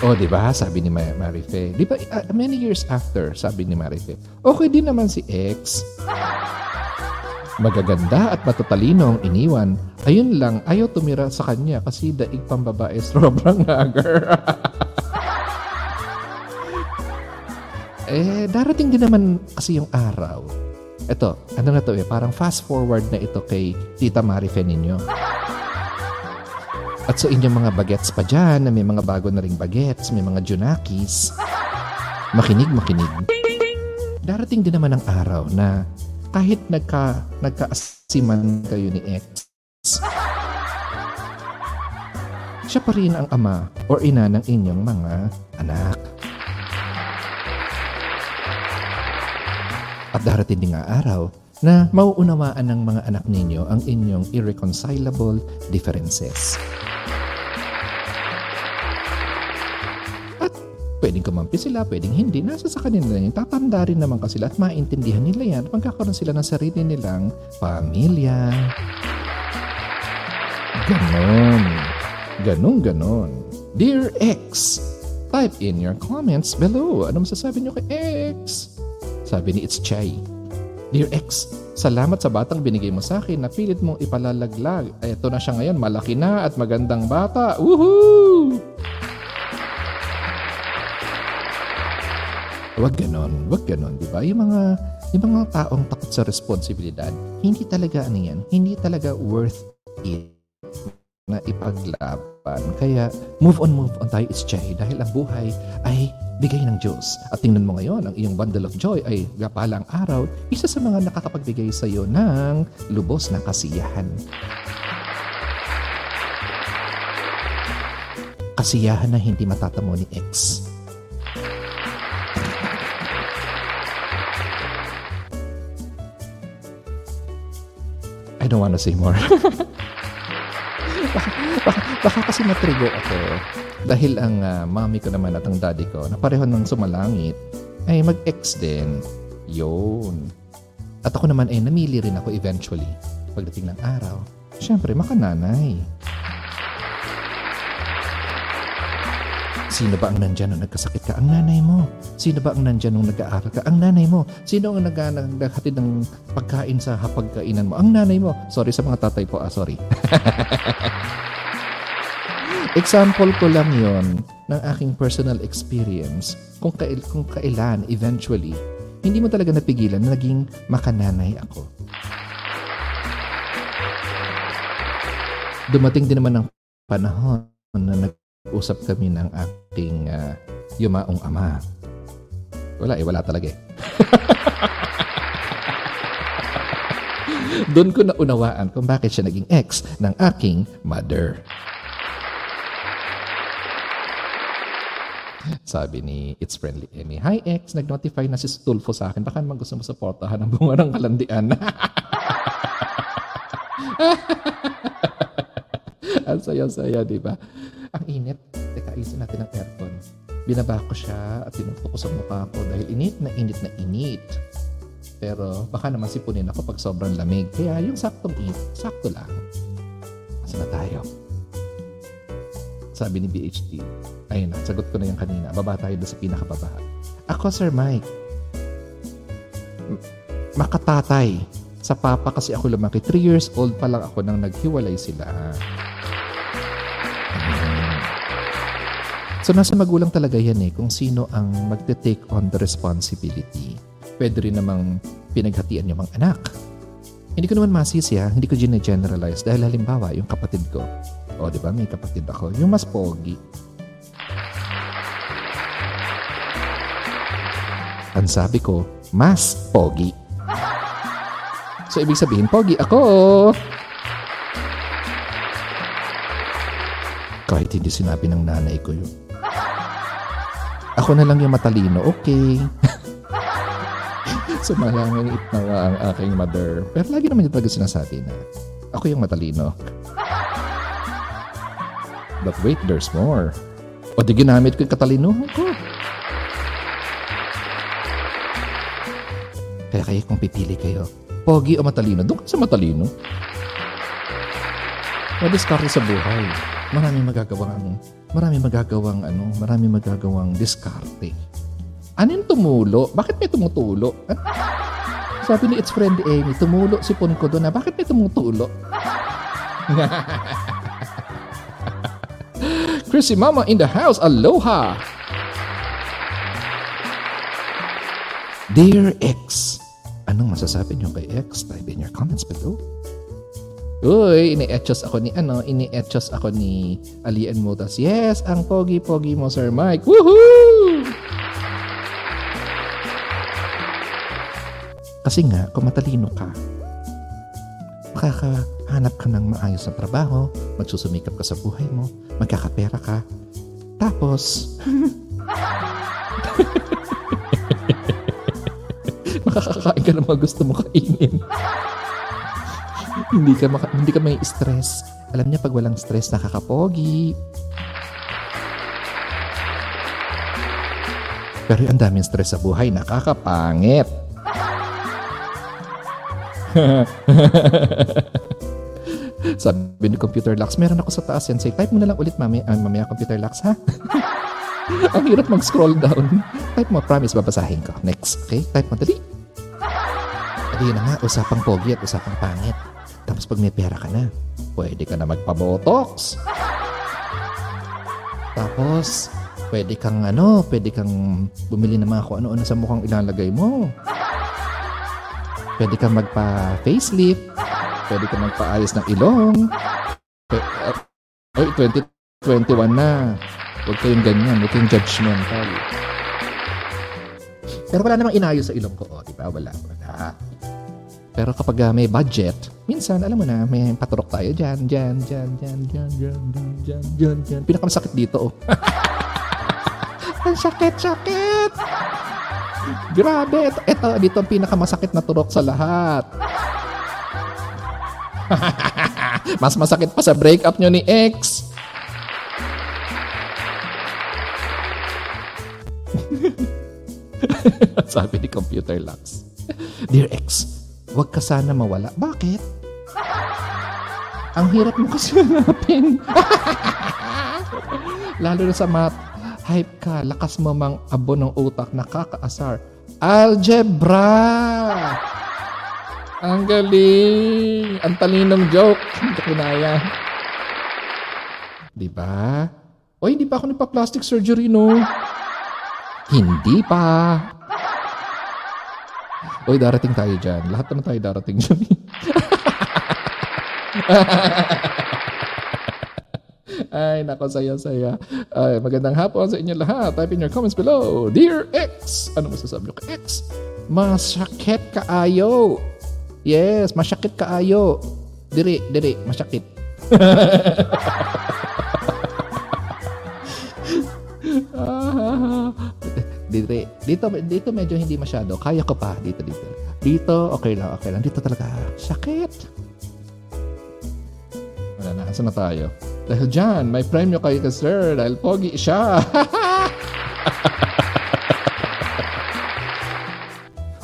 Oh, di ba? Sabi ni Marife. Di ba, uh, many years after, sabi ni Marife, okay din naman si X. Magaganda at matatalino ang iniwan. Ayun lang, ayaw tumira sa kanya kasi daig pang babae sobrang hager. eh, darating din naman kasi yung araw ito, ano na to eh, parang fast forward na ito kay Tita Marife ninyo. At sa so inyong mga bagets pa dyan, na may mga bago na ring bagets, may mga junakis, makinig, makinig. Darating din naman ang araw na kahit nagka, nagkaasiman kayo ni X, siya pa rin ang ama or ina ng inyong mga anak. At darating din nga araw na mauunawaan ng mga anak ninyo ang inyong irreconcilable differences. At pwedeng kumampi sila, pwedeng hindi. Nasa sa kanila yan. Tatanda rin naman kasi at maintindihan nila yan at magkakaroon sila ng sarili nilang pamilya. Ganon. Ganon, ganon. Dear X, type in your comments below. Ano masasabi nyo kay X? Sabi ni It's Chai. Dear X, salamat sa batang binigay mo sa akin na pilit mong ipalalaglag. Ito na siya ngayon, malaki na at magandang bata. Woohoo! Huwag ganon, huwag ganon, di ba? Yung mga, yung mga taong takot sa responsibilidad, hindi talaga ano yan, hindi talaga worth it na ipaglaban. Kaya move on, move on tayo, It's Chay, dahil ang buhay ay bigay ng Diyos. At tingnan mo ngayon, ang iyong bundle of joy ay gapalang araw, isa sa mga nakakapagbigay sa iyo ng lubos na kasiyahan. Kasiyahan na hindi matatamo ni X. I don't want to say more. baka, baka, baka kasi matrigger ako. Dahil ang uh, mami ko naman at ang daddy ko na pareho ng sumalangit ay mag-ex din. Yun. At ako naman ay namili rin ako eventually pagdating ng araw. Siyempre, makananay. Sino ba ang nandyan nung nagkasakit ka? Ang nanay mo. Sino ba ang nandyan nung nag-aaral ka? Ang nanay mo. Sino ang nag naghatid ng pagkain sa hapagkainan mo? Ang nanay mo. Sorry sa mga tatay po. Ah, sorry. Example ko lang yon ng aking personal experience kung, kail, kung kailan eventually hindi mo talaga napigilan na naging makananay ako. Dumating din naman ng panahon na nag-usap kami ng aking uh, yumaong ama. Wala eh, wala talaga eh. Doon ko naunawaan kung bakit siya naging ex ng aking mother. Sabi ni It's Friendly Emmy, Hi ex, nag-notify na si Stulfo sa akin. Baka naman gusto mo supportahan ang bunga ng kalandian. ang saya-saya, di ba? Ang init. Teka, alisin natin ang aircon. Binaba ko siya at tinukto ko sa mukha ko dahil init na init na init. Pero baka naman sipunin ako pag sobrang lamig. Kaya yung saktong init, sakto lang. Masa na tayo? Sabi ni BHD. Ayun na, sagot ko na yung kanina. Baba tayo doon sa pinakababa. Ako, Sir Mike. Makatatay. Sa papa kasi ako lumaki. 3 years old pa lang ako nang naghiwalay sila. So nasa magulang talaga yan eh kung sino ang magte-take on the responsibility. Pwede rin namang pinaghatian yung mga anak. Hindi ko naman masisi ha, hindi ko generalize dahil halimbawa yung kapatid ko. O di ba may kapatid ako, yung mas pogi. Ang sabi ko, mas pogi. So ibig sabihin, pogi ako. Kahit hindi sinabi ng nanay ko yun. Ako na lang yung matalino, okay. Sumalangit na nga ang aking mother. Pero lagi naman yung talaga sinasabi na ako yung matalino. But wait, there's more. O di ginamit ko yung katalinuhan ko. Kaya kayo kung pipili kayo, pogi o matalino, doon sa matalino. Madiskarte sa buhay. Marami magagawang, marami magagawang ano, marami magagawang diskarte. Ano yung tumulo? Bakit may tumutulo? Sabi ni It's Friend Amy, tumulo si Pon ko doon na, bakit may tumutulo? Chrissy Mama in the house, aloha! Dear X, anong masasabi niyo kay X? Type in your comments below. Uy, ini-etchos ako ni ano, ini-etchos ako ni Alian Mutas. Yes, ang pogi-pogi mo, Sir Mike. Woohoo! Kasi nga, kung matalino ka, makakahanap ka ng maayos na trabaho, magsusumikap ka sa buhay mo, magkakapera ka, tapos, makakakain ka ng mga gusto mo kainin hindi ka maka, hindi ka may stress. Alam niya pag walang stress nakakapogi. Pero ang daming stress sa buhay, nakakapangit. Sabi ni Computer Lux, meron ako sa taas yan. Say, type mo na lang ulit mamaya, uh, mamaya Computer Lux, ha? ang hirap mag-scroll down. Type mo, promise, babasahin ko. Next, okay? Type mo, dali. Dali na nga, usapang pogi at usapang pangit. Tapos pag may pera ka na, pwede ka na magpa-botox. Tapos, pwede kang ano, pwede kang bumili ng mga kung ano-ano sa mukhang ilalagay mo. Pwede kang magpa-facelift. Pwede kang magpa-ayos ng ilong. uh, oy, 2021 na. Huwag kayong ganyan. Huwag kayong judgmental. Pero wala namang inayos sa ilong ko. Oh, di ba? Wala. Wala. Pero kapag uh, may budget, minsan, alam mo na, may paturok tayo dyan, dyan, dyan, dyan, dyan, dyan, dyan, dyan, dyan, dyan. Pinakamasakit dito, oh. ang sakit, sakit! Grabe, ito, ito, dito ang pinakamasakit na turok sa lahat. Mas masakit pa sa breakup nyo ni ex. Sabi ni Computer Lux. Dear ex, Huwag ka sana mawala. Bakit? Ang hirap mo kasi hanapin. Lalo na sa mat Hype ka, lakas mo mang abo ng utak, nakakaasar. Algebra! Ang galing! Ang talinong joke. Hindi kinaya. Diba? O, hindi pa ako nagpa-plastic surgery, no? Hindi pa. Uy, darating tayo dyan. Lahat naman tayo darating dyan. Ay, nako, saya-saya. Ay, magandang hapon sa inyo lahat. Type in your comments below. Dear X! Ano masasabi nyo kay X? Masakit kaayo. Yes, masakit kaayo. Diri, diri, masakit. dito, dito, dito medyo hindi masyado. Kaya ko pa. Dito, dito. Dito, okay lang, okay lang. Dito talaga, sakit. Wala na, saan na tayo? Dahil dyan, may premyo kayo ka sir dahil pogi siya.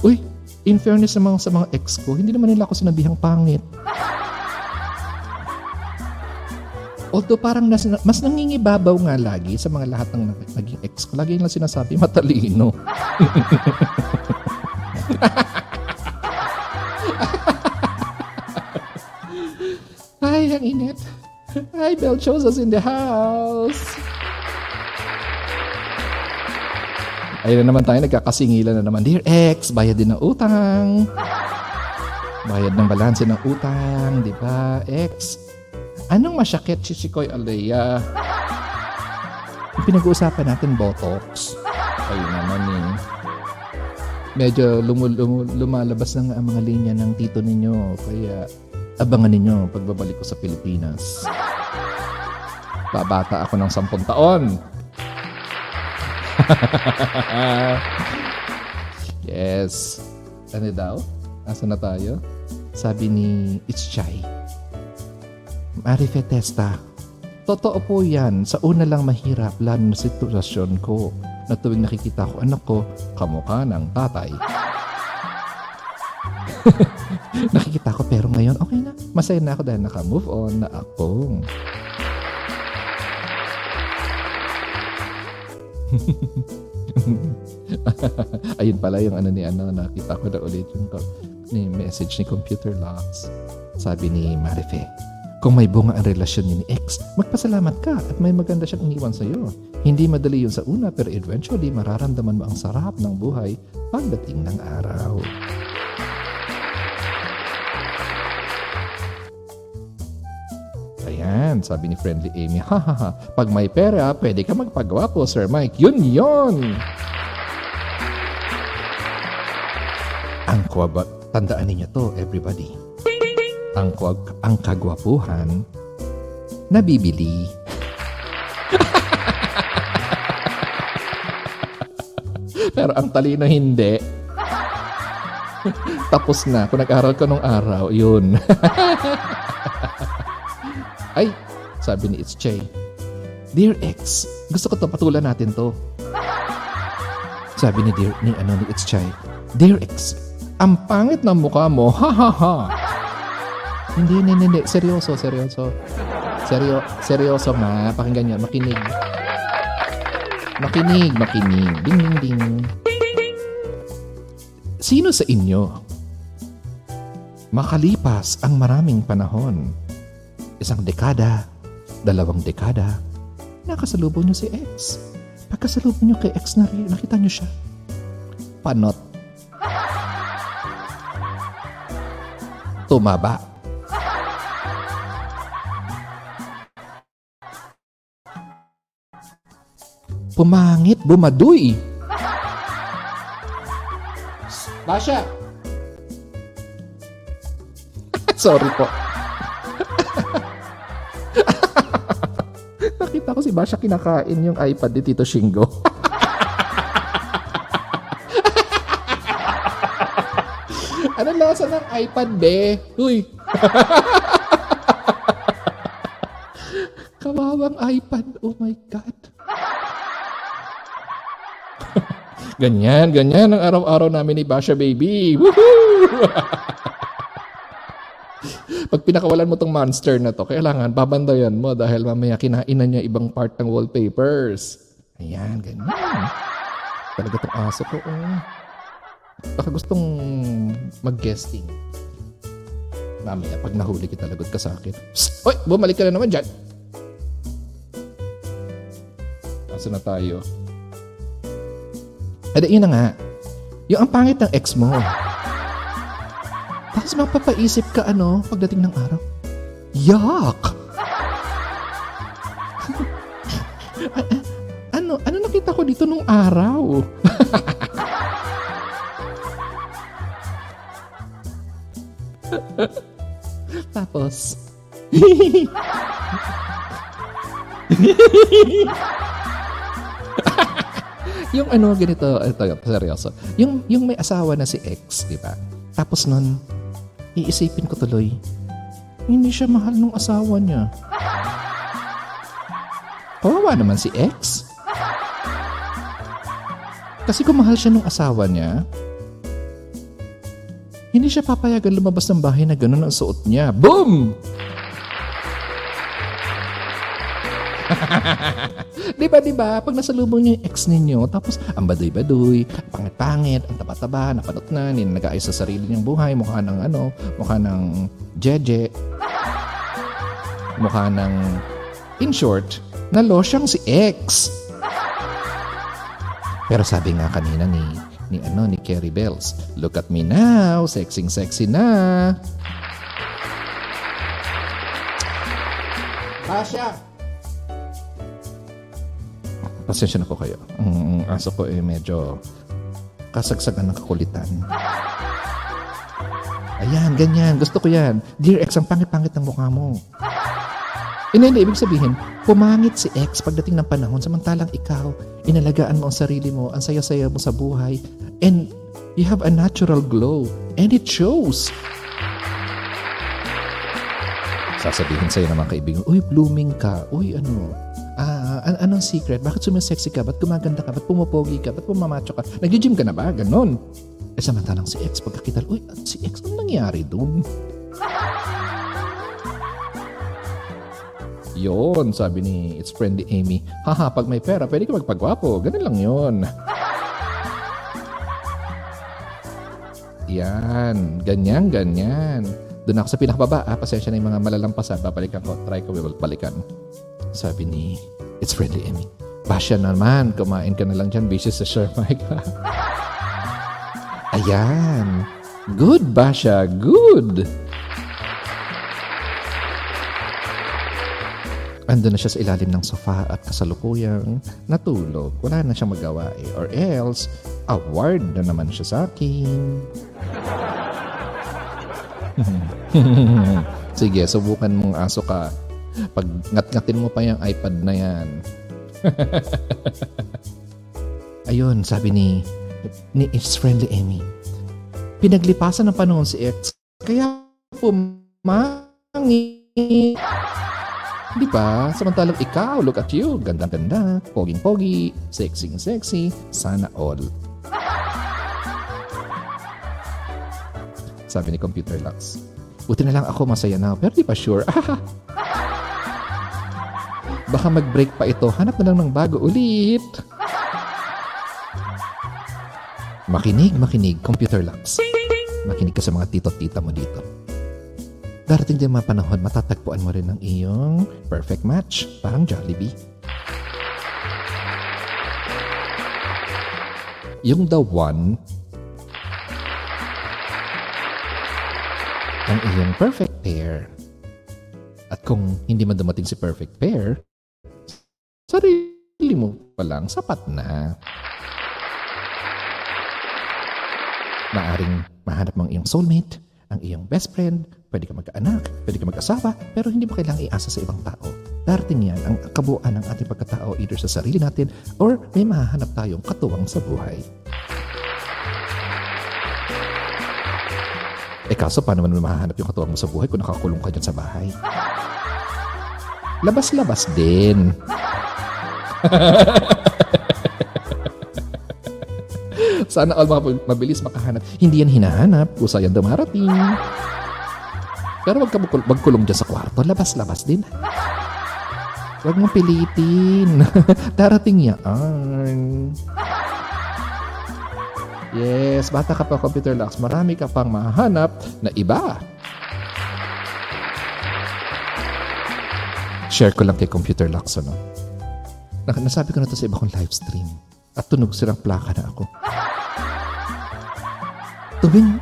Uy, in fairness sa mga, sa mga ex ko, hindi naman nila ako sinabihang pangit. Although parang nas, mas nangingibabaw nga lagi sa mga lahat ng naging ex ko. Lagi lang sinasabi, matalino. Ay, ang init. Ay, us in the house. Ayun na naman tayo, nagkakasingilan na naman. Dear ex, bayad din ng utang. Bayad ng balanse ng utang, di ba, ex? Anong masyakit, Chichikoy Alea? Yung pinag-uusapan natin, Botox. Ayun naman eh. Medyo lumul- lumalabas na nga ang mga linya ng tito ninyo. Kaya abangan ninyo pagbabalik ko sa Pilipinas. Babata ako ng sampung taon. yes. Ano daw? Asa na tayo? Sabi ni It's Chai. Totoo po yan. Sa una lang mahirap, lalo na sitwasyon ko na tuwing nakikita ko anak ko, kamukha ng tatay. nakikita ko pero ngayon okay na. Masaya na ako dahil naka-move on na ako. Ayun pala yung ano ni ano, nakita ko na ulit yung ni message ni Computer Locks. Sabi ni Marife, kung may bunga ang relasyon ni ex, magpasalamat ka at may maganda siyang iniwan sa iyo. Hindi madali yun sa una pero eventually mararamdaman mo ang sarap ng buhay pagdating ng araw. Ayan, sabi ni Friendly Amy, ha ha ha, pag may pera, pwede ka magpagawa po, Sir Mike. Yun yon. Ang kwaba, tandaan ninyo to, everybody. Ang, kwag, ang kagwapuhan, nabibili. Pero ang talino hindi. Tapos na. Kung nag-aral ko nung araw, yun. Ay, sabi ni It's Che. Dear X, gusto ko to patulan natin to. Sabi ni Dear ni ano ni It's Chai. Dear X, ang pangit ng mukha mo. Ha ha ha. Hindi, hindi, hindi. Seryoso, seryoso. Seryo, seryoso ma. Pakinggan yan. Makinig. Makinig, makinig. Ding, ding, ding. Sino sa inyo makalipas ang maraming panahon isang dekada, dalawang dekada, nakasalubong niyo si X. Pagkasalubong niyo kay X na rin, nakita niyo siya. Panot. Tumaba. Pumangit, bumaduy. Basha! Sorry po. Nakita ko si Basha kinakain yung iPad ni Tito Shingo. ano lasa ng iPad, be? Uy! Kawawang iPad. Oh my God. ganyan, ganyan ang araw-araw namin ni Basha Baby. Woohoo! Pag pinakawalan mo tong monster na to, kailangan babandayan mo dahil mamaya kinainan niya ibang part ng wallpapers. Ayan, ganyan. Talaga tong aso ko. Oh. Baka gustong mag-guesting. Mamaya, pag nahuli kita, lagot ka sa akin. Psst! Oy, bumalik ka na naman dyan. Asa na tayo? Ada, yun na nga. Yung ang pangit ng ex mo. Tapos mapapaisip ka ano, pagdating ng araw. Yuck! ano, ano nakita ko dito nung araw? Tapos, yung ano ganito, ito, seryoso. Yung, yung may asawa na si ex, di ba? Tapos nun, iisipin ko tuloy, hindi siya mahal nung asawa niya. Kawawa naman si ex. Kasi kung mahal siya nung asawa niya, hindi siya papayagan lumabas ng bahay na gano'n ang suot niya. Boom! Di ba, ba? Pag nasalubong niyo yung ex ninyo, tapos ang baduy-baduy, pangit-pangit, ang taba-taba, napanot na, nag-aayos sa sarili niyang buhay, mukha ng ano, mukha ng jeje, mukha ng, in short, nalo siyang si ex. Pero sabi nga kanina ni ni ano ni Kerry Bells, look at me now, sexing sexy na. Pasha! Pasensya na po kayo. Ang aso ko eh medyo kasagsagan ng kakulitan. Ayan, ganyan. Gusto ko yan. Dear ex, ang pangit-pangit ng mukha mo. Hindi, hindi. Ibig sabihin, pumangit si ex pagdating ng panahon samantalang ikaw, inalagaan mo ang sarili mo, ang saya-saya mo sa buhay, and you have a natural glow. And it shows. Sasabihin sa'yo naman kaibigan, uy, blooming ka. Uy, ano, ah, an- anong secret? Bakit sumisexy ka? Ba't gumaganda ka? Ba't pumopogi ka? Ba't pumamacho ka? Nag-gym ka na ba? Ganon. Eh samantalang si ex, pagkakita, uy, si ex, anong nangyari doon? Yon, sabi ni It's Friendly Amy. Haha, pag may pera, pwede ka magpagwapo. Ganun lang yon. Yan, ganyan, ganyan. Doon ako sa pinakababa. Ah, pasensya na yung mga malalampasan. Babalikan ko. Try ko balikan. Sabi ni It's Friendly Amy. Basya naman, kumain ka na lang dyan. Busy sa Shermike. Ayan. Good, Basha. Good. Andun na siya sa ilalim ng sofa at kasalukuyang natulog. Wala na siyang magawa eh. Or else, award na naman siya sa akin. Sige, subukan mong aso ka. Pag ngat-ngatin mo pa yung iPad na yan. Ayun, sabi ni, ni It's Friendly Amy. Pinaglipasan ng panahon si X. Kaya pumangit. Di ba? Samantalang ikaw, look at you, gandang-ganda, poging-pogi, sexy-sexy, sana all. Sabi ni Computer Lux. Buti na lang ako masaya na, pero di pa sure. Baka mag-break pa ito, hanap na lang ng bago ulit. Makinig, makinig, Computer Lux. Makinig ka sa mga tito-tita mo dito. Darating din mga panahon, matatagpuan mo rin ang iyong perfect match, parang Jollibee. Yung the one, ang iyong perfect pair. At kung hindi man dumating si perfect pair, sarili mo pa lang sapat na. Maaring mahanap mong iyong soulmate, ang iyong best friend, pwede ka magkaanak, pwede ka mag-asawa, pero hindi mo kailangang iasa sa ibang tao. Darating yan ang kabuuan ng ating pagkatao either sa sarili natin or may mahahanap tayong katuwang sa buhay. Eh kaso paano naman mahahanap yung katuwang mo sa buhay kung nakakulong ka dyan sa bahay? Labas-labas din. Sana all mga mabilis makahanap. Hindi yan hinahanap. Kusa yan dumarating. Pero wag ka magkulong dyan sa kwarto. Labas-labas din. Huwag mong pilitin. Darating yan. Yes, bata ka pa computer locks. Marami ka pang mahanap na iba. Share ko lang kay computer locks, ano? Nasabi ko na to sa iba kong live stream. At tunog silang plaka na ako. Tuwing,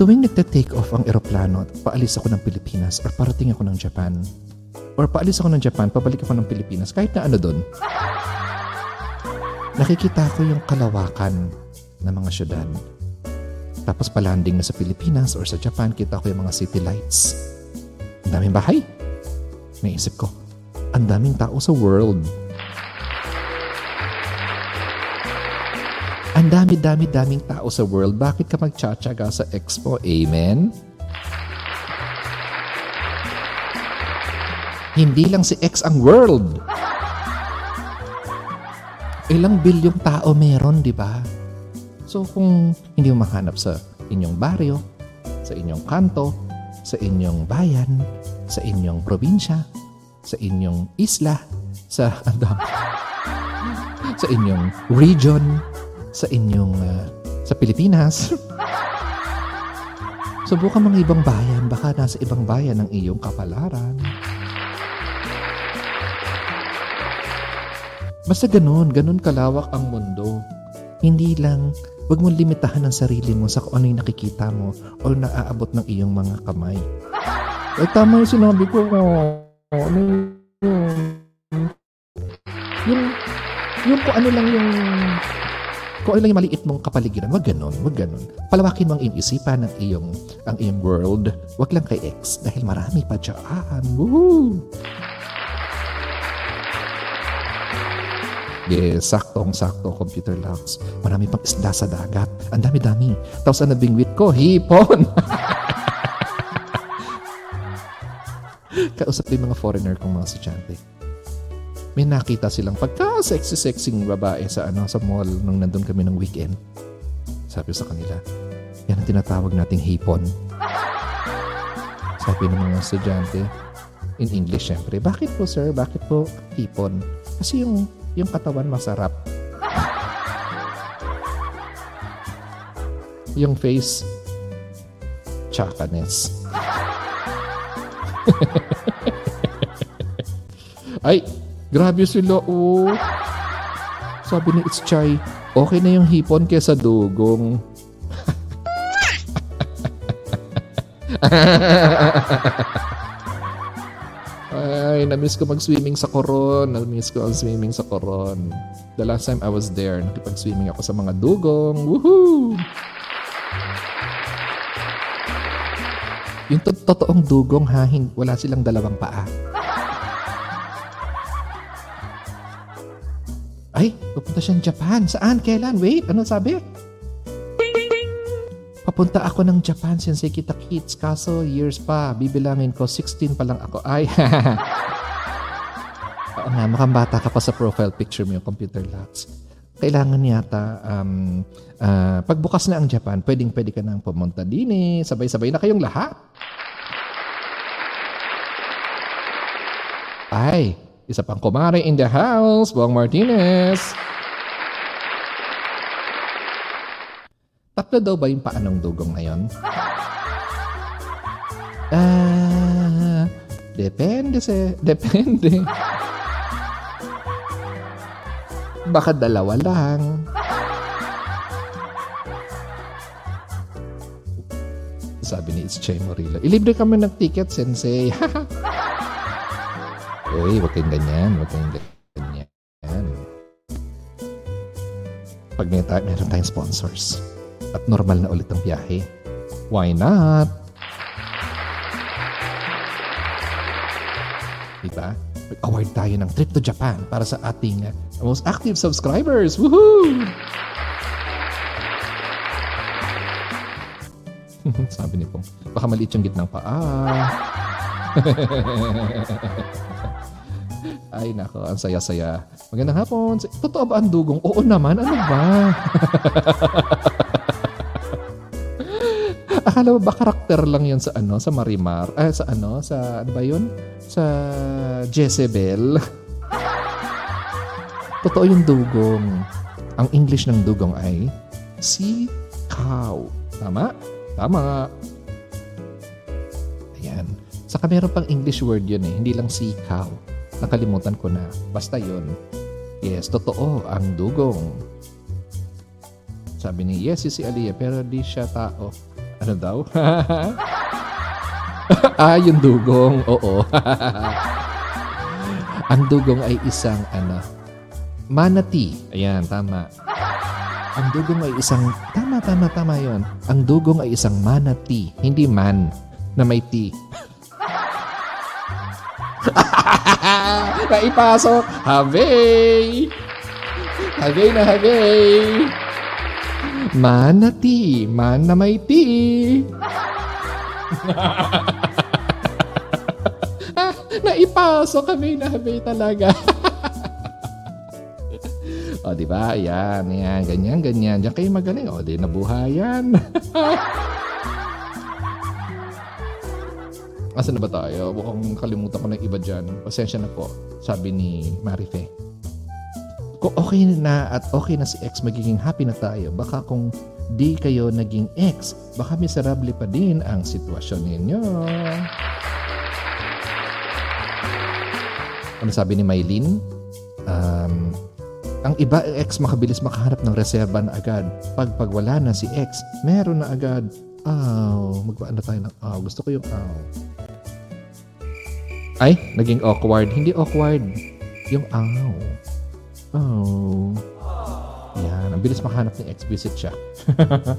tuwing nagte-take off ang eroplano at paalis ako ng Pilipinas or parating ako ng Japan, or paalis ako ng Japan, pabalik ako ng Pilipinas, kahit na ano doon, nakikita ko yung kalawakan ng mga syudad. Tapos palanding na sa Pilipinas or sa Japan, kita ko yung mga city lights. Ang daming bahay. Naisip ko, ang daming tao sa world. Ang dami-dami-daming tao sa world. Bakit ka magtsatsaga sa expo? Amen? Hindi lang si X ang world. Ilang bilyong tao meron, di ba? So kung hindi mo mahanap sa inyong baryo, sa inyong kanto, sa inyong bayan, sa inyong probinsya, sa inyong isla, sa ano, sa inyong region, sa inyong uh, sa Pilipinas. Subukan mga ibang bayan, baka nasa ibang bayan ang iyong kapalaran. Basta ganun, ganun kalawak ang mundo. Hindi lang, wag mong limitahan ang sarili mo sa kung ano yung nakikita mo o naaabot ng iyong mga kamay. Eh, tama yung sinabi ko. Ano yun? Yung, yung kung ano lang yung kung ano lang yung maliit mong kapaligiran, wag ganun, wag ganun. Palawakin mo ang iyong isipan ng iyong, ang iyong world. Wag lang kay X dahil marami pa dyan. Woo! Yes, saktong-sakto computer locks. Marami pang isda sa dagat. Ang dami-dami. Tapos ang nabingwit ko, hipon. Kausap din mga foreigner kong mga estudyante. May nakita silang pagka-sexy-sexing babae sa ano sa mall nung nandun kami ng weekend. Sabi sa kanila, yan ang tinatawag nating hipon. Sabi ng mga estudyante, in English syempre, bakit po sir, bakit po hipon? Kasi yung yung katawan masarap. yung face, chakanes. Ay, grabe sila oh. Sabi ni It's Chai, okay na yung hipon kesa dugong. Ay, na-miss ko mag-swimming sa Coron. Na-miss ko ang swimming sa Coron. The last time I was there, nakipag-swimming ako sa mga dugong. Woohoo! Yung to- totoong dugong ha, wala silang dalawang paa. Ay, pupunta siyang Japan. Saan? Kailan? Wait, ano sabi? Papunta ako ng Japan since kita kids. Kaso years pa. Bibilangin ko, 16 pa lang ako. Ay, Oo nga, mukhang bata ka pa sa profile picture mo yung computer locks. Kailangan yata, um, uh, pagbukas na ang Japan, pwedeng pwede ka nang pumunta din eh. Sabay-sabay na kayong lahat. Ay, isa pang kumare in the house, Bong Martinez. Tatlo daw ba yung paanong dugong ngayon? Ah, depende se, depende. Baka dalawa lang. Sabi ni It's Che Morillo, ilibre kami ng ticket, sensei. Uy, wag kayong ganyan, wag kayong ganyan. Pag may tayo, meron tayong sponsors at normal na ulit ang biyahe. Why not? Diba? Mag-award tayo ng trip to Japan para sa ating uh, most active subscribers. Woohoo! Sabi ni Pong, baka maliit yung gitnang paa. Ay nako, ang saya-saya. Magandang hapon. Totoo ba ang dugong? Oo naman, ano ba? Akala ba karakter lang 'yon sa ano, sa Marimar? Eh, sa ano, sa ano ba 'yon? Sa Jezebel. Totoo yung dugong. Ang English ng dugong ay sea cow. Tama? Tama. Saka meron pang English word yun eh. Hindi lang cow. Nakalimutan ko na. Basta yun. Yes, totoo. Ang dugong. Sabi ni, yes, si Aliyah, pero di siya tao. Ano daw? ah, yung dugong. Oo. Ang dugong ay isang ano, manatee. Ayan, tama. Ang dugong ay isang, tama, tama, tama yon. Ang dugong ay isang manatee, hindi man na may T. Naipasok! Habay! Habay na habay! Manati, man na may T. Naipasok kami na habay talaga. o, di ba? Yan, yan, ganyan, ganyan. Diyan kayo magaling. O, di nabuhayan. Asan na ba tayo? Mukhang kalimutan ko na iba dyan. Pasensya na po, sabi ni Marife. Kung okay na at okay na si ex, magiging happy na tayo. Baka kung di kayo naging ex, baka miserable pa din ang sitwasyon ninyo. Ano sabi ni Maylin? Um, ang iba ex makabilis makahanap ng reserba na agad. Pag pagwala na si ex, meron na agad. Aw, oh, magpaan na tayo ng. Oh, gusto ko yung. Oh. Ay, naging awkward. Hindi awkward. Yung aw. Oh. Yan. Ang bilis makahanap ni ex. Visit siya.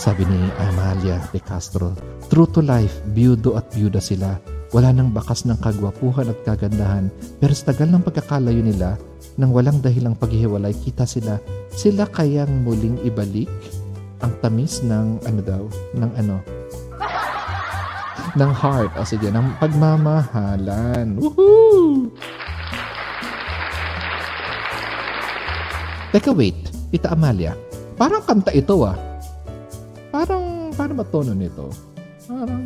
Sabi ni Amalia de Castro, True to life, byudo at byuda sila. Wala nang bakas ng kagwapuhan at kagandahan. Pero sa tagal ng pagkakalayo nila, nang walang dahilang paghihiwalay, kita sila. Sila kayang muling ibalik ang tamis ng ano daw, ng ano, ng heart. O sige, ng pagmamahalan. Woohoo! Teka, wait. Tita Amalia, parang kanta ito ah. Parang, paano ba tono nito? Parang...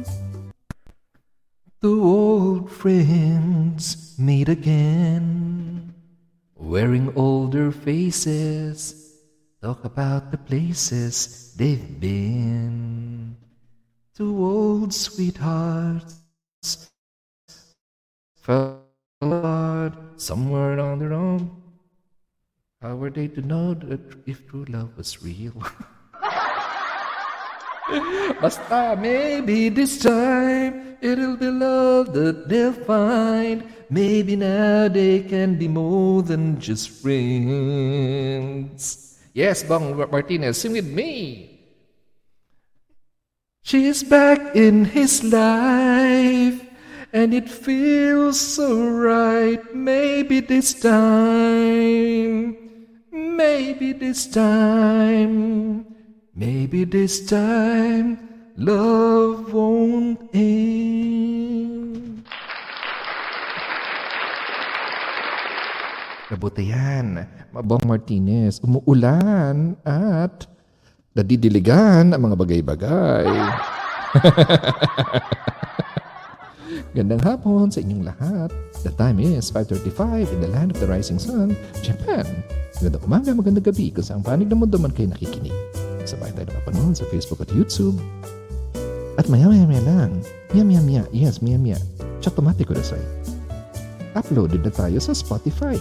Two old friends meet again Wearing older faces Talk about the places they've been Two old sweethearts fell apart somewhere on their own. How were they to know that if true love was real? Basta, maybe this time it'll be love that they'll find. Maybe now they can be more than just friends. Yes, Bong Martinez, sing with me. She's back in his life, and it feels so right. Maybe this time, maybe this time, maybe this time, love won't end. Mabuti yan. Mabong Martinez, umuulan at nadidiligan ang mga bagay-bagay. Gandang hapon sa inyong lahat. The time is 5.35 in the land of the rising sun, Japan. Magandang umaga, magandang gabi kung saan panig na mundo man kayo nakikinig. Sabay tayo napapanood sa Facebook at YouTube. At maya-maya lang, maya-maya, yes, maya-maya, na sa'yo. Uploaded na tayo sa Spotify.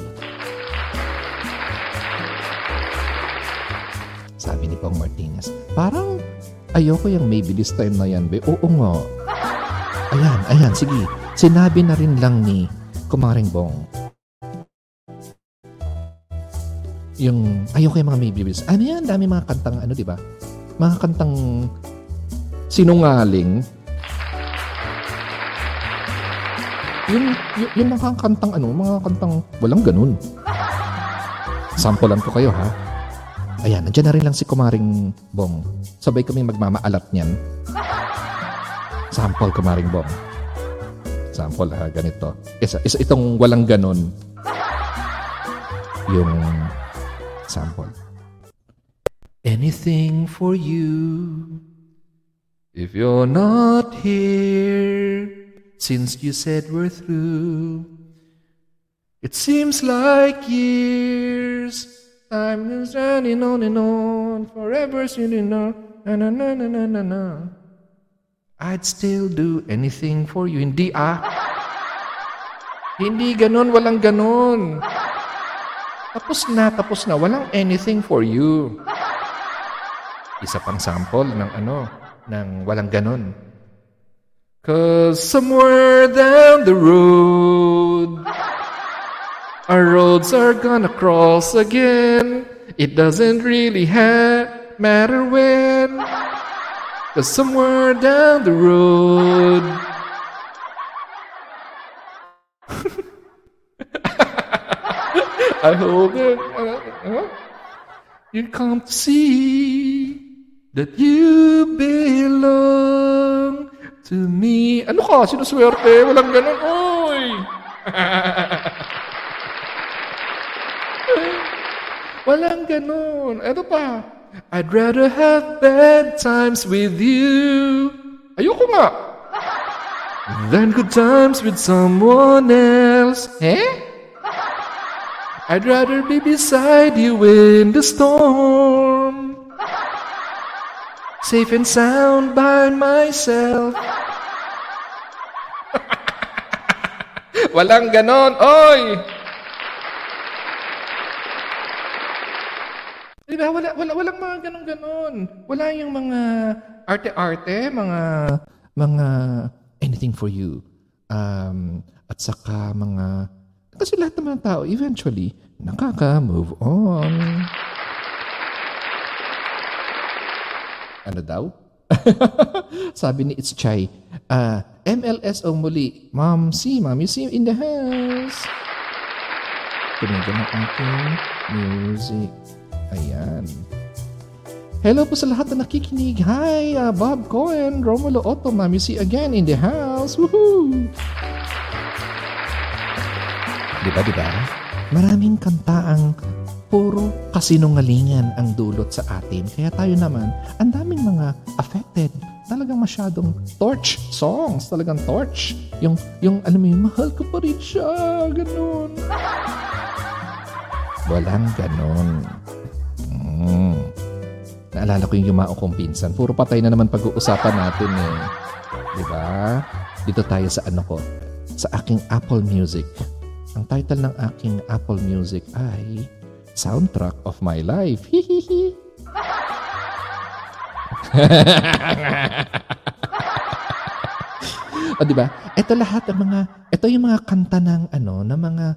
Pong Martinez, parang ayoko yung maybe this time na yan, be. Oo nga. Ayan, ayan, sige. Sinabi na rin lang ni Kumaring Bong. Yung, ayoko yung mga maybe this. Ano yan? Dami mga kantang, ano, di ba? Mga kantang sinungaling. Yung, yung, yung mga kantang, ano, mga kantang walang ganun. Sampulan ko kayo, ha? Ayan, nandiyan na rin lang si Kumaring Bong. Sabay kami magmamaalat niyan. Sample, Kumaring Bong. Sample ha, ganito. Isa, isa itong walang ganon. Yung sample. Anything for you If you're not here Since you said we're through It seems like years. Time is running on and on. Forever sitting on. Na na na na na na. I'd still do anything for you. Hindi ah. Hindi ganon, walang ganon. Tapos na, tapos na. Walang anything for you. Isa pang sample ng ano, ng walang ganon. Cause somewhere down the road, our roads are gonna cross again. It doesn't really matter when. Cause somewhere down the road, I hope that uh, uh, you come to see that you belong to me. Ano ka? Sinuswerte? Walang ganun. Oy! Walang ganun. Ito pa. I'd rather have bad times with you. Ayoko nga. Than good times with someone else. Eh? I'd rather be beside you in the storm. Safe and sound by myself. Walang ganon, oy! Diba? Wala, wala, walang mga ganon-ganon. Wala yung mga arte-arte, mga, mga anything for you. Um, at saka mga kasi lahat naman ng tao, eventually, nakaka-move on. Ano daw? Sabi ni It's Chai, uh, MLSO muli. Mom, see, Mom, you see in the house. Tumigil ang ating music. Ayan. Hello po sa lahat na nakikinig. Hi, uh, Bob Cohen, Romulo Otto, you see again in the house. Woohoo! Di ba, di ba? Maraming kanta ang puro kasinungalingan ang dulot sa atin. Kaya tayo naman, ang daming mga affected. Talagang masyadong torch songs. Talagang torch. Yung, yung alam mo yung, mahal ko pa rin siya. Ganun. Walang ganun. Mm. Naalala ko yung yumao kong pinsan. Puro patay na naman pag-uusapan natin eh. Di ba? Dito tayo sa ano ko. Sa aking Apple Music. Ang title ng aking Apple Music ay Soundtrack of My Life. Hihihi. o di ba? Ito lahat ng mga ito yung mga kanta ng ano, ng mga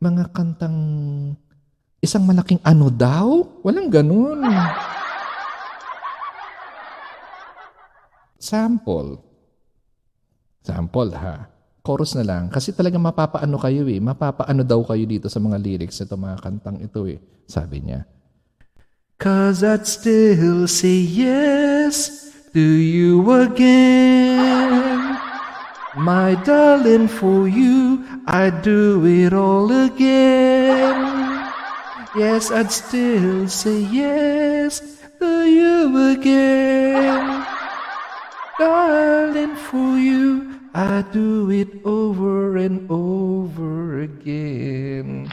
mga kantang isang malaking ano daw? Walang ganun. Sample. Sample ha chorus na lang. Kasi talaga mapapaano kayo eh. Mapapaano daw kayo dito sa mga lyrics nito mga kantang ito eh. Sabi niya. Cause I'd still say yes to you again. My darling, for you, I'd do it all again. Yes, I'd still say yes to you again. Darling, for you, I do it over and over again.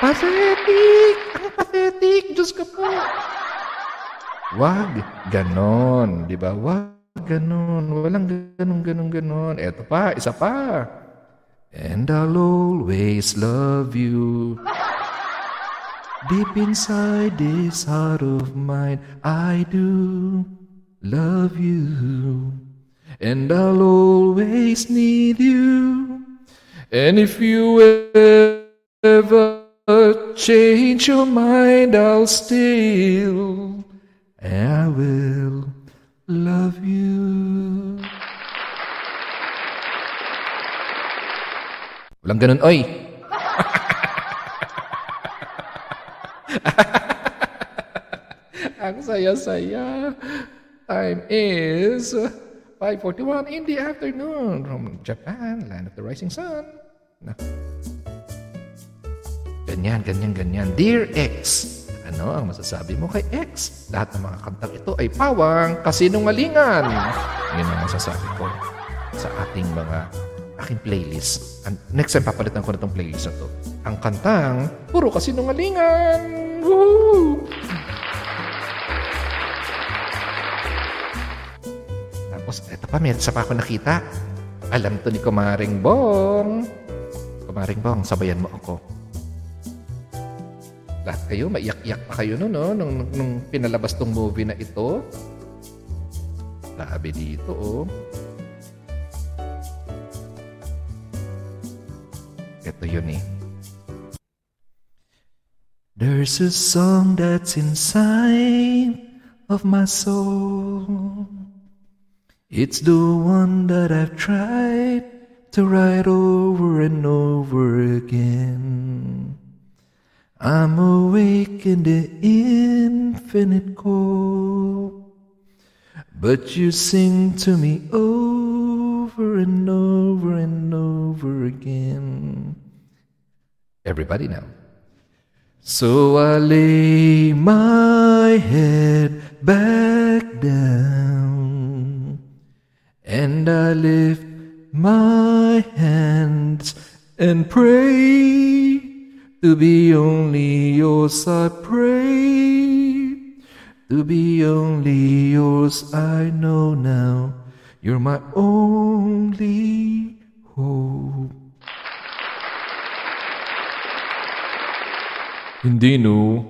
Pathetic! Ang pathetic! Diyos ka po! Wag ganon, di ba? Wag ganon. Walang ganon, ganon, ganon. Eto pa, isa pa. And I'll always love you. Deep inside this heart of mine, I do love you and I'll always need you. And if you ever change your mind, I'll still, I will Walang ganun, oy! Ang saya-saya. Time is 5.41 in the afternoon from Japan, land of the rising sun. Na. Ganyan, ganyan, ganyan. Dear X, ano ang masasabi mo kay X? Lahat ng mga kantang ito ay pawang kasinungalingan. Yun ang masasabi ko sa ating mga aking playlist. And next time, papalitan ko na itong playlist na to. Ang kantang, puro kasi nungalingan. Woohoo! Tapos, eto pa, may isa pa ako nakita. Alam to ni Kumaring Bong. Kumaring Bong, sabayan mo ako. Lahat kayo, maiyak-iyak pa kayo no, no? Nung, nung pinalabas tong movie na ito. Sabi dito, oh. Ito yun eh. There's a song that's inside of my soul. It's the one that I've tried to write over and over again. I'm awake in the infinite cold, but you sing to me over and over and over again. Everybody now. So I lay my head back down and I lift my hands and pray to be only yours I pray to be only yours I know now you're my only hope Hindi no.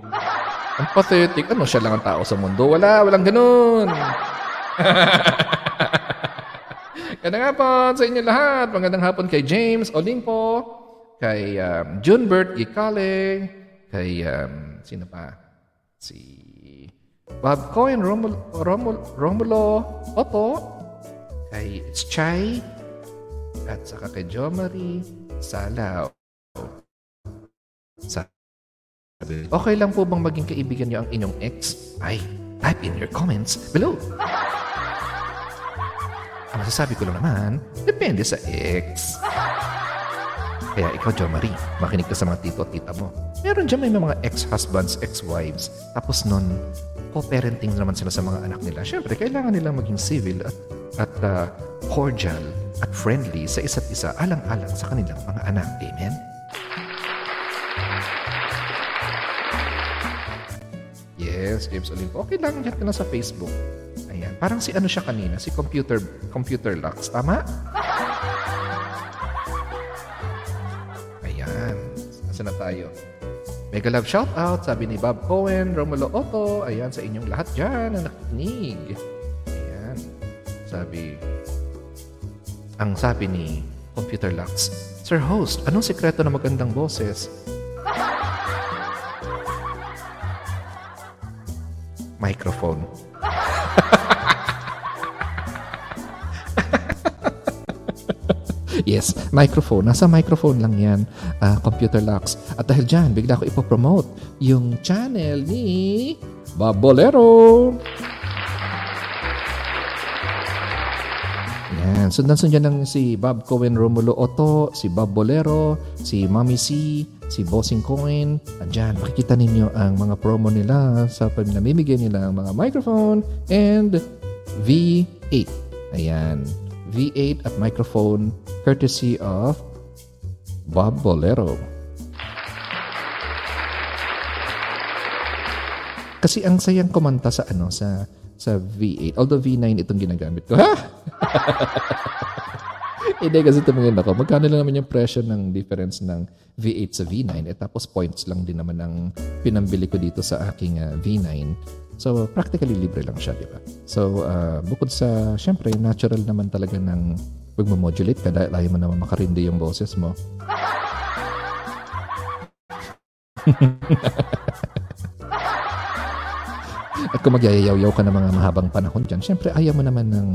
Ang pathetic. Ano, siya lang ang tao sa mundo? Wala, walang ganun. Gandang hapon sa inyo lahat. Magandang hapon kay James Olimpo, kay um, Junbert Gicale, kay, um, sino pa? Si Bob Cohen, Romulo, Romulo, Romulo Otto, kay It's Chai, at saka kay Jo Marie Salaw. Sa Okay lang po bang maging kaibigan niyo ang inyong ex? Ay, type in your comments below. Ang masasabi ko lang naman, depende sa ex. Kaya ikaw, Jo Marie, makinig ka sa mga tito at tita mo. Meron dyan may mga ex-husbands, ex-wives. Tapos nun, co-parenting naman sila sa mga anak nila. Siyempre, kailangan nilang maging civil at, at uh, cordial at friendly sa isa't isa alang-alang sa kanilang mga anak. Amen? Yes, James Olimpo. Okay lang, chat ka na sa Facebook. Ayan. Parang si ano siya kanina, si Computer Computer Lux. Tama? Ayan. Nasaan na tayo? Mega love shout out, sabi ni Bob Cohen, Romulo Otto. Ayan, sa inyong lahat dyan na nakikinig. Ayan. Sabi, ang sabi ni Computer Lux, Sir Host, anong sekreto na magandang boses? Microphone. yes, microphone. Nasa microphone lang yan, uh, Computer Lux. At dahil dyan, bigla ko ipopromote yung channel ni Bob Bolero. Yan. Sundan-sundan lang si Bob Cohen Romulo Otto, si Bob Bolero, si Mami C, si Bossing Coin. Andyan, makikita ninyo ang mga promo nila sa namimigay nila ang mga microphone and V8. Ayan. V8 at microphone courtesy of Bob Bolero. Kasi ang sayang kumanta sa ano sa sa V8. Although V9 itong ginagamit ko. Ha? Hindi kasi tumingin ako. Magkano lang naman yung presyo ng difference ng V8 sa V9 eh tapos points lang din naman ang pinambili ko dito sa aking uh, V9. So practically libre lang siya, di ba? So uh, bukod sa, syempre, natural naman talaga ng pagmamodulate ka dahil ayaw mo naman makarindi yung boses mo. At kung magyayayaw ka ng mga mahabang panahon dyan, syempre ayaw mo naman ng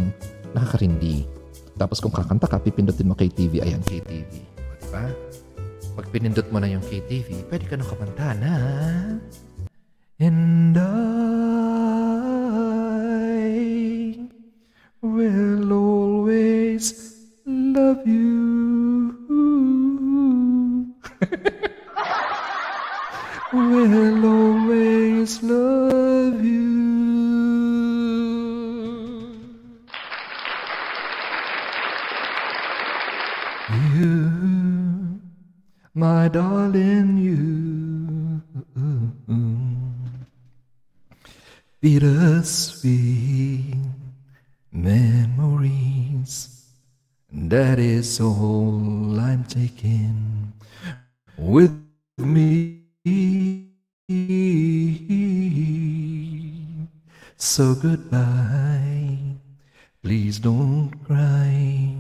nakakarindi. Tapos kung kakanta ka, pipindutin mo KTV. Ayan, KTV. O, diba? Pag pinindot mo na yung KTV, pwede ka nang kumanta na. And I will always love you. will always love you. My darling, you. Bittersweet memories. That is all I'm taking with me. So goodbye. Please don't cry.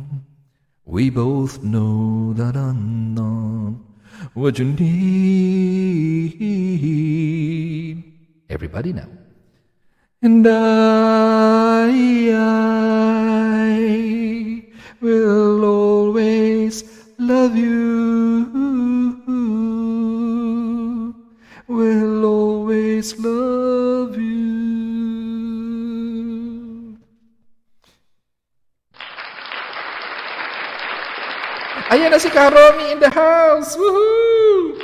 We both know that I'm not what you need. Everybody now. And I, I will always love you. Will always love Ayan na si Karomi in the house! Woohoo!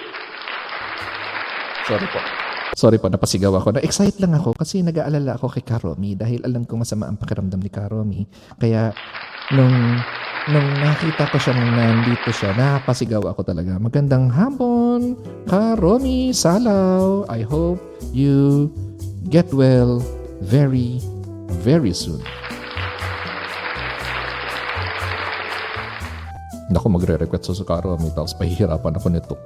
Sorry po. Sorry po, napasigaw ako. Na-excite lang ako kasi nag-aalala ako kay Karomi dahil alam ko masama ang pakiramdam ni Karomi. Kaya nung nung nakita ko siyang nandito siya, napasigaw ako talaga. Magandang hapon, Karomi Salaw. I hope you get well very, very soon. Naku, magre-request sa Karomi tapos pahihirapan ako nito.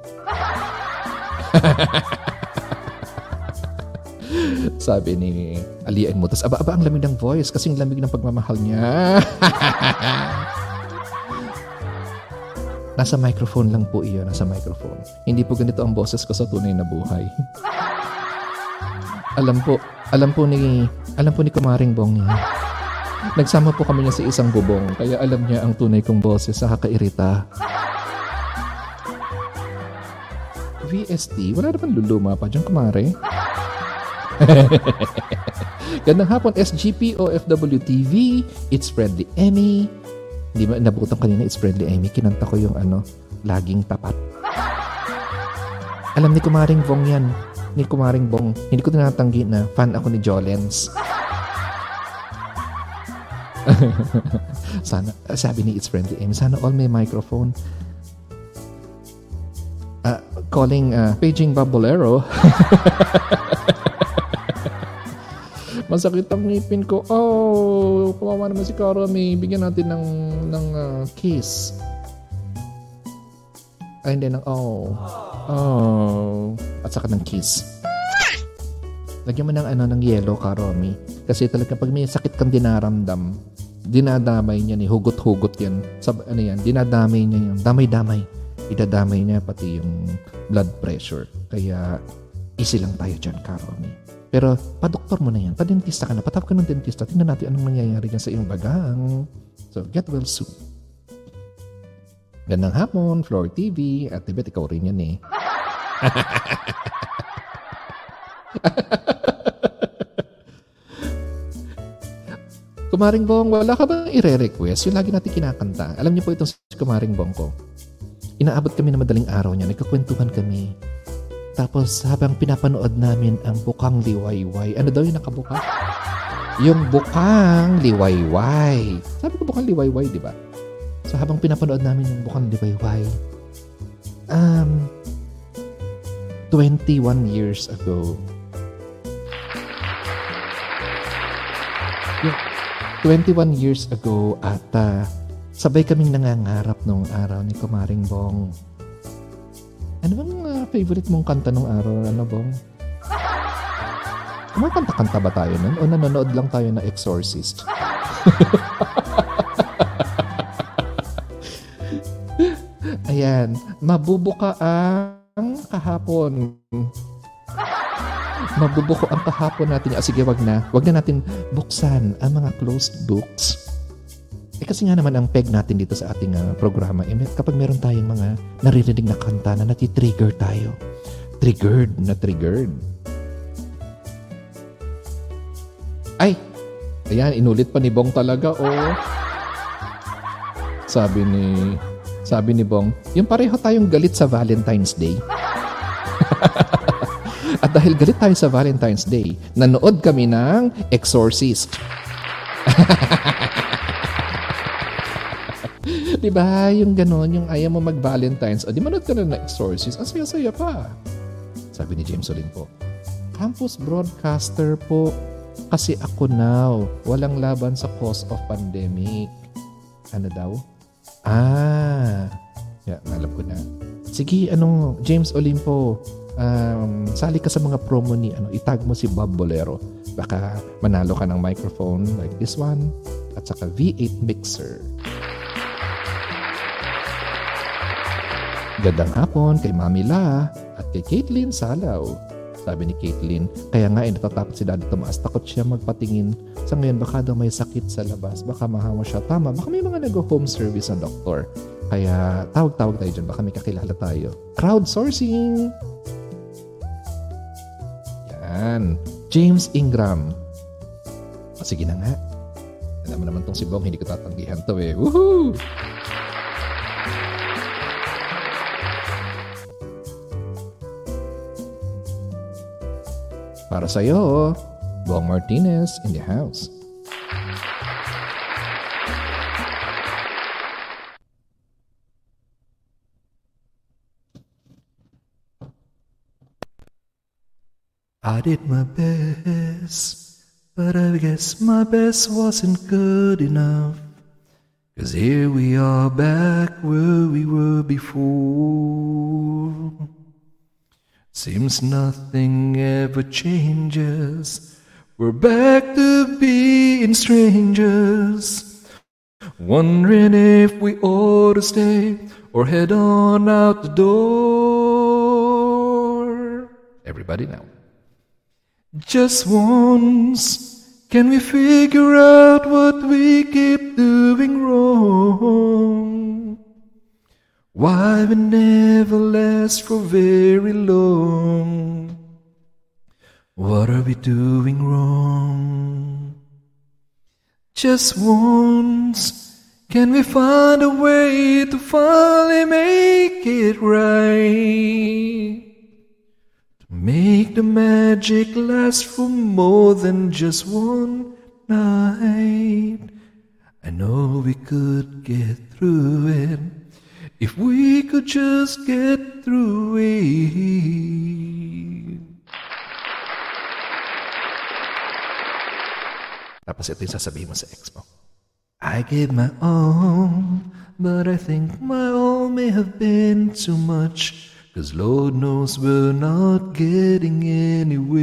Sabi ni Alian mo. Tapos aba-aba ang lamig ng voice kasing lamig ng pagmamahal niya. Nasa microphone lang po iyon, nasa microphone. Hindi po ganito ang boses ko sa tunay na buhay. alam po, alam po ni, alam po ni Kumaring Bong niya. Nagsama po kami niya sa isang bubong, kaya alam niya ang tunay kong boses sa kakairita. VST, wala naman luluma pa dyan, kumare. Gandang hapon, SGP, OFW TV, It's Friendly Emmy. Hindi ba nabutan kanina, It's Friendly Emmy. Kinanta ko yung ano, laging tapat. Alam ni Kumaring Bong yan. Ni Kumaring Bong. Hindi ko tinatanggi na fan ako ni Jolens. sana, sabi ni It's Friendly Emmy, sana all may microphone. Uh, calling, uh, paging Babolero. Masakit ang ngipin ko. Oh, kawawa naman si Karami. Bigyan natin ng, ng uh, kiss. Ay, hindi ng oh. Oh. At saka ng kiss. Lagyan mo ng ano ng yellow, Karami. Kasi talaga pag may sakit kang dinaramdam, dinadamay niya ni hugot-hugot yan. Sab, ano yan, dinadamay niya yung damay-damay. Idadamay niya pati yung blood pressure. Kaya easy lang tayo dyan, Karami. Pero pa-doktor mo na yan, pa-dentista ka na, patawag ka ng dentista, tingnan natin anong mangyayari dyan sa iyong bagang. So, get well soon. Gandang hapon, Floor TV, at tibet ikaw rin yan eh. Kumaring Bong, wala ka bang ire-request? Yung lagi natin kinakanta. Alam niyo po itong si Kumaring Bong ko. Inaabot kami na madaling araw niya. Nagkakwentuhan kami. Tapos habang pinapanood namin ang Bukang Liwayway. Ano daw yung nakabuka? Yung Bukang Liwayway. Sabi ko Bukang Liwayway, di ba? So habang pinapanood namin yung Bukang Liwayway, um, 21 years ago, yung 21 years ago ata, sabay kaming nangangarap nung araw ni Kumaring Bong. Ano bang uh, favorite mong kanta nung araw, ano bong? Kumakanta-kanta ba tayo nun? O nanonood lang tayo na Exorcist? Ayan, mabubuka ang kahapon. Mabubuko ang kahapon natin. Ah, sige, wag na. Wag na natin buksan ang mga closed books. Eh kasi nga naman ang peg natin dito sa ating uh, programa, eh, kapag meron tayong mga naririnig na kanta na nati-trigger tayo. Triggered na triggered. Ay! Ayan, inulit pa ni Bong talaga, oh. Sabi ni sabi ni Bong, yung pareho tayong galit sa Valentine's Day. At dahil galit tayo sa Valentine's Day, nanood kami ng Exorcist. di ba? Yung ganon, yung ayaw mo mag-Valentine's. O, di manood ka na na Exorcist. Ang saya-saya pa. Sabi ni James Olin po, Campus broadcaster po. Kasi ako now, walang laban sa cause of pandemic. Ano daw? Ah, yeah, alam ko na. Sige, anong, James Olimpo, um, sali ka sa mga promo ni, ano, itag mo si Bob Bolero. Baka manalo ka ng microphone like this one at saka V8 mixer. Gandang hapon kay Mami La at kay Caitlin Salaw. Sabi ni Caitlin, kaya nga eh natatakot si Daddy tumaas. Takot siya magpatingin. Sa ngayon baka daw may sakit sa labas. Baka mahawa siya. Tama, baka may mga nag-home service na doktor. Kaya tawag-tawag tayo dyan. Baka may kakilala tayo. Crowdsourcing! Yan. James Ingram. O, sige na nga. Alam mo naman tong si Bong, hindi ko tatanggihan to eh. Woohoo! Para sa'yo, Bong Martinez in the house. I did my best, but I guess my best wasn't good enough. Cause here we are back where we were before. Seems nothing ever changes. We're back to being strangers. Wondering if we ought to stay or head on out the door. Everybody now. Just once, can we figure out what we keep doing wrong? Why we never last for very long? What are we doing wrong? Just once, can we find a way to finally make it right? Make the magic last for more than just one night. I know we could get through it if we could just get through it. Tapos ito yung sasabihin mo sa ex mo. I gave my all, but I think my all may have been too much. Cause Lord knows we're not getting anywhere.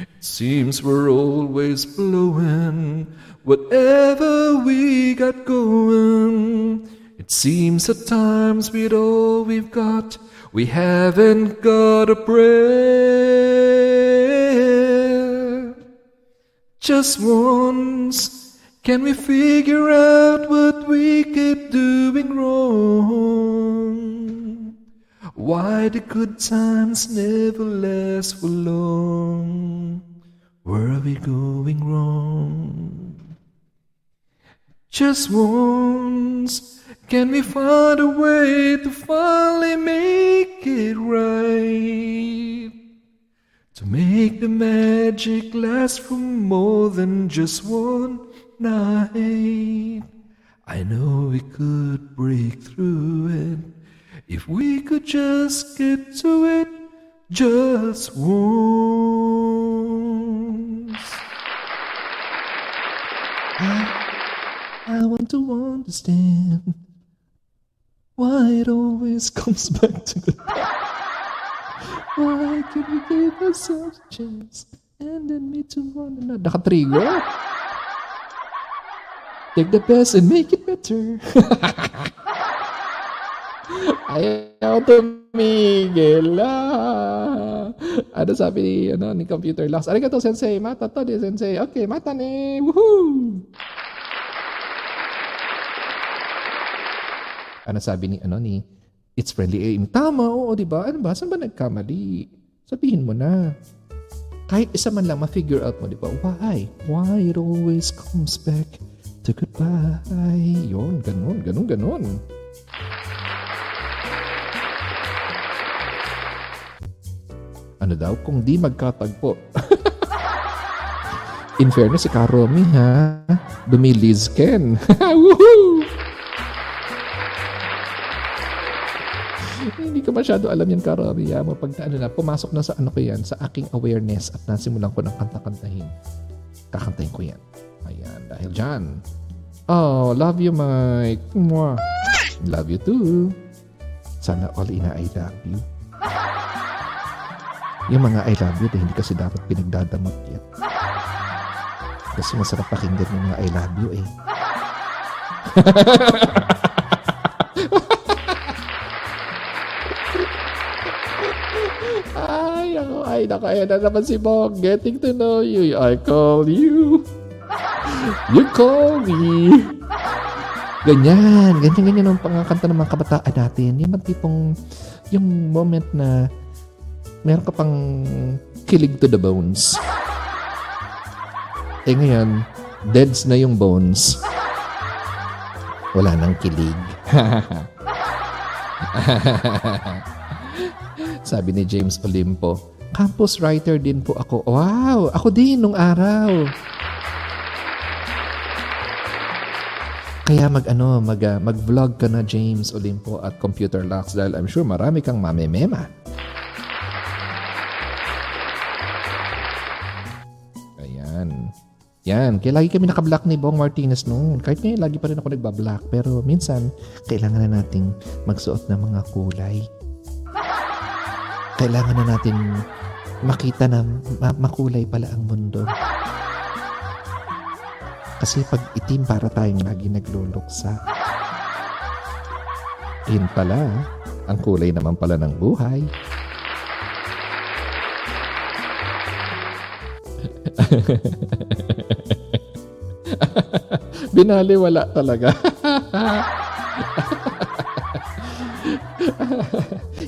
It seems we're always blowing whatever we got going. It seems at times with all we've got, we haven't got a prayer. Just once, can we figure out what we keep doing wrong? Why the good times never last for long? Where are we going wrong? Just once, can we find a way to finally make it right? To make the magic last for more than just one night. I know we could break through it if we could just get to it just once. I, I want to understand why it always comes back to the. Why can we give ourselves a chance and then meet to one another? Take the best and make it better. Ayaw tumigil. Ah. Ano sabi ni, ano, ni Computer Locks? Arigato, sensei. Mata to ni sensei. Okay, mata ni. Woohoo! Ano sabi ni, ano ni, It's friendly aim. Tama, oo, di ba? Ano ba? Saan ba nagkamali? Sabihin mo na. Kahit isa man lang, ma-figure out mo, di ba? Why? Why it always comes back to goodbye? Yun, ganun, ganun, ganun. Ano daw? Kung di magkatagpo. In fairness, si Karomi ha, dumiliz Ken. Woohoo! Hindi ko masyado alam yan, Karomi. Ha? Pag ano na, pumasok na sa ano ko yan, sa aking awareness at nasimulan ko ng kanta-kantahin. Kakantahin ko yan. Ayan, dyan. Oh, love you, Mike. Mwah. Love you too. Sana all ina I love you. Yung mga I love you, hindi kasi dapat pinagdadamot yan. Kasi masarap pakinggan yung mga I love you eh. ay, ako, ay, nakaya na naman si Bong. Getting to know you. I call you. You call me. Ganyan. Ganyan, ganyan ang pangakanta ng mga kabataan natin. Yung tipong, yung moment na meron ka pang kilig to the bones. Eh ngayon, deads na yung bones. Wala nang kilig. Sabi ni James Olimpo, campus writer din po ako. Wow, ako din nung araw. Kaya mag ano, mag uh, mag-vlog ka na James Olimpo at Computer Locks dahil I'm sure marami kang mamemema. Ayan. Yan. Kaya lagi kami nakablock ni Bong Martinez noon. Kahit ngayon, lagi pa rin ako nagbablock. Pero minsan, kailangan na nating magsuot ng mga kulay. Kailangan na natin makita na ma- makulay pala ang mundo. Kasi pag itim para tayong lagi nagluluksa. Yun pala, ang kulay naman pala ng buhay. Binaliwala talaga.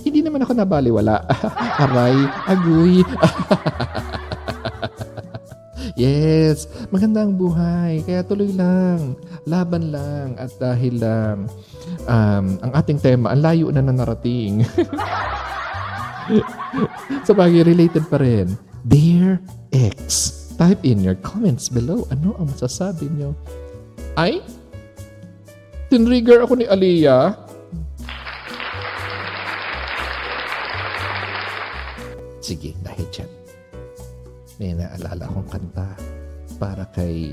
Hindi naman ako nabaliwala. Aray, agoy. Yes, maganda ang buhay. Kaya tuloy lang. Laban lang. At dahil um, um, ang ating tema, ang layo na na narating. Sa bagay, related pa rin. Dear X, type in your comments below. Ano ang masasabi nyo? Ay? Tinrigger ako ni Aliyah. Sige, dahil dyan. May naalala akong kanta para kay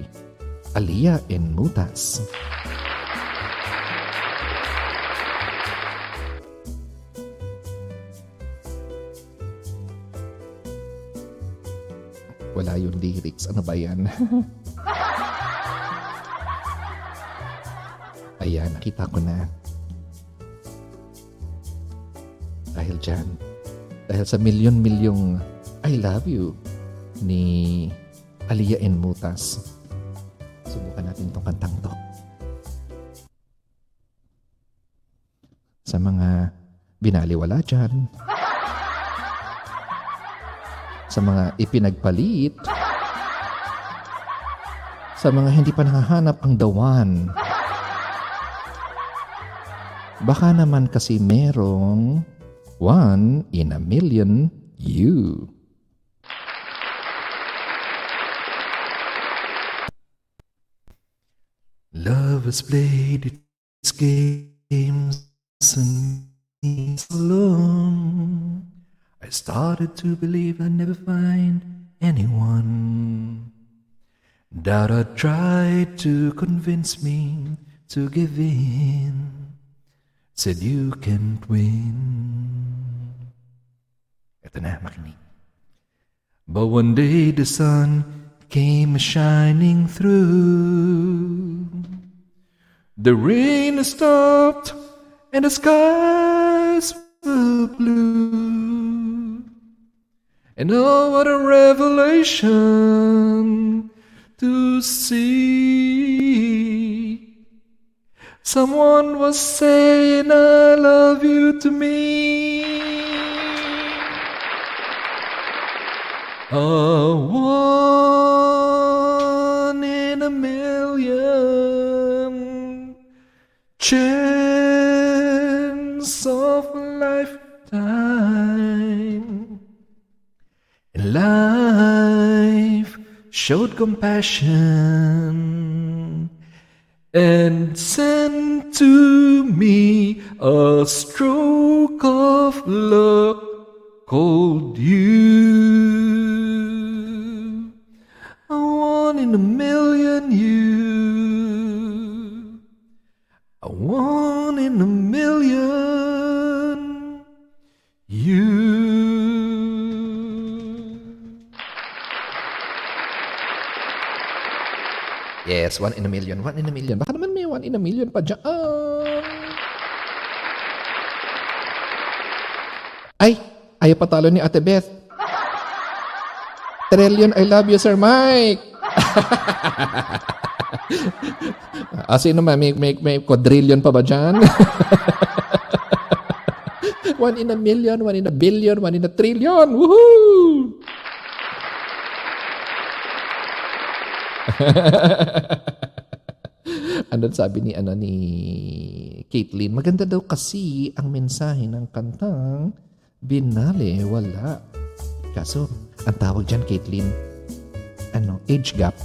Aliyah and Mutas. Wala yung lyrics. Ano ba yan? Ayan, nakita ko na. Dahil dyan, dahil sa milyon-milyong I love you ni Aliyah and Mutas, subukan natin itong kantang to. Sa mga binaliwala dyan, sa mga ipinagpalit, sa mga hindi pa nakahanap ang dawan. Baka naman kasi merong one in a million you. Has played its games and means alone. I started to believe I'd never find anyone. Doubt tried to convince me to give in. Said you can't win. But one day the sun came shining through. The rain stopped and the skies were blue. And oh, what a revelation to see. Someone was saying, I love you to me. A one in a million chance of a lifetime. And life showed compassion and sent to me a stroke of luck called you. A one in a million you. One in a million you. Yes, one in a million. One in a million. Baka naman may one in a million pa dyan. Ay, ayaw patalo ni Ate Beth. Trillion, I love you, Sir Mike. ah, sino ma? May, may, may quadrillion pa ba dyan? one in a million, one in a billion, one in a trillion. Woohoo! ano sabi ni ano ni Caitlyn, maganda daw kasi ang mensahe ng kantang Binale Wala. Kaso, ang tawag dyan, Caitlyn, ano, age gap.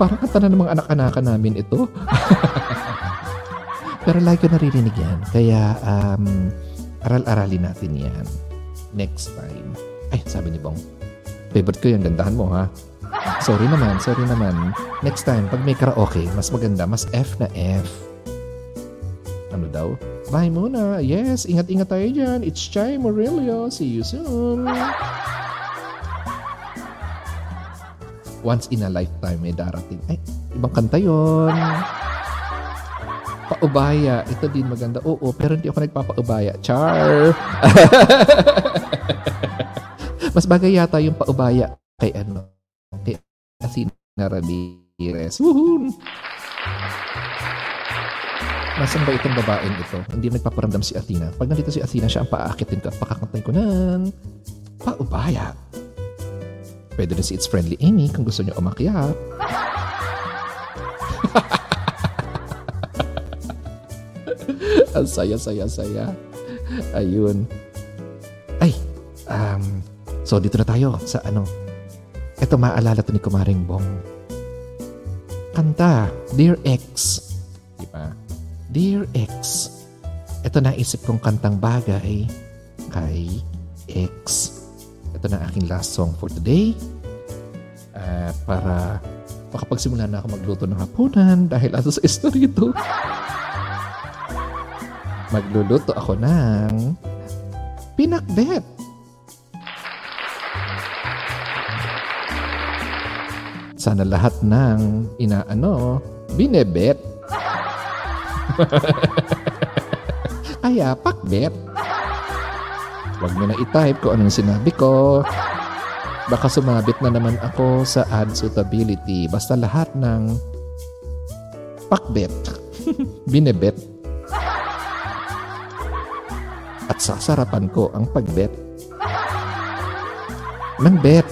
Parang kanta na ng mga anak-anakan namin ito. Pero lagi ko naririnig yan. Kaya, um, aral-aralin natin yan. Next time. Ay, sabi ni Bong, favorite ko yan, gandahan mo ha. Sorry naman, sorry naman. Next time, pag may karaoke, mas maganda, mas F na F. Ano daw? Bye muna. Yes, ingat-ingat tayo dyan. It's Chai Morelio. See you soon. Once in a lifetime may darating. Ay, ibang kanta yon. Paubaya. Ito din maganda. Oo, pero hindi ako nagpapaubaya. Char! Mas bagay yata yung paubaya kay ano, kay Athena Ramirez. Woohoo! Nasaan ba itong babaeng ito? Hindi nagpaparamdam si Athena. Pag nandito si Athena, siya ang paaakitin ko at pakakantay ko ng paubaya. Pwede rin si It's Friendly Amy kung gusto niyo umakyat. ang saya, saya, saya. Ayun. Ay, um, so dito na tayo sa ano. Ito maalala to ni Kumaring Bong. Kanta, Dear Ex. Di ba? Dear Ex. Ito naisip kong kantang bagay kay X. Ito na aking last song for today. Uh, para makapagsimula na ako magluto ng hapunan dahil aso sa istorito. Magluluto ako ng pinakbet. Sana lahat ng inaano, binebet. Kaya pakbet. Huwag mo na i-type kung anong sinabi ko. Baka sumabit na naman ako sa ad suitability. Basta lahat ng pakbet, binebet. At sasarapan ko ang pagbet ng bet.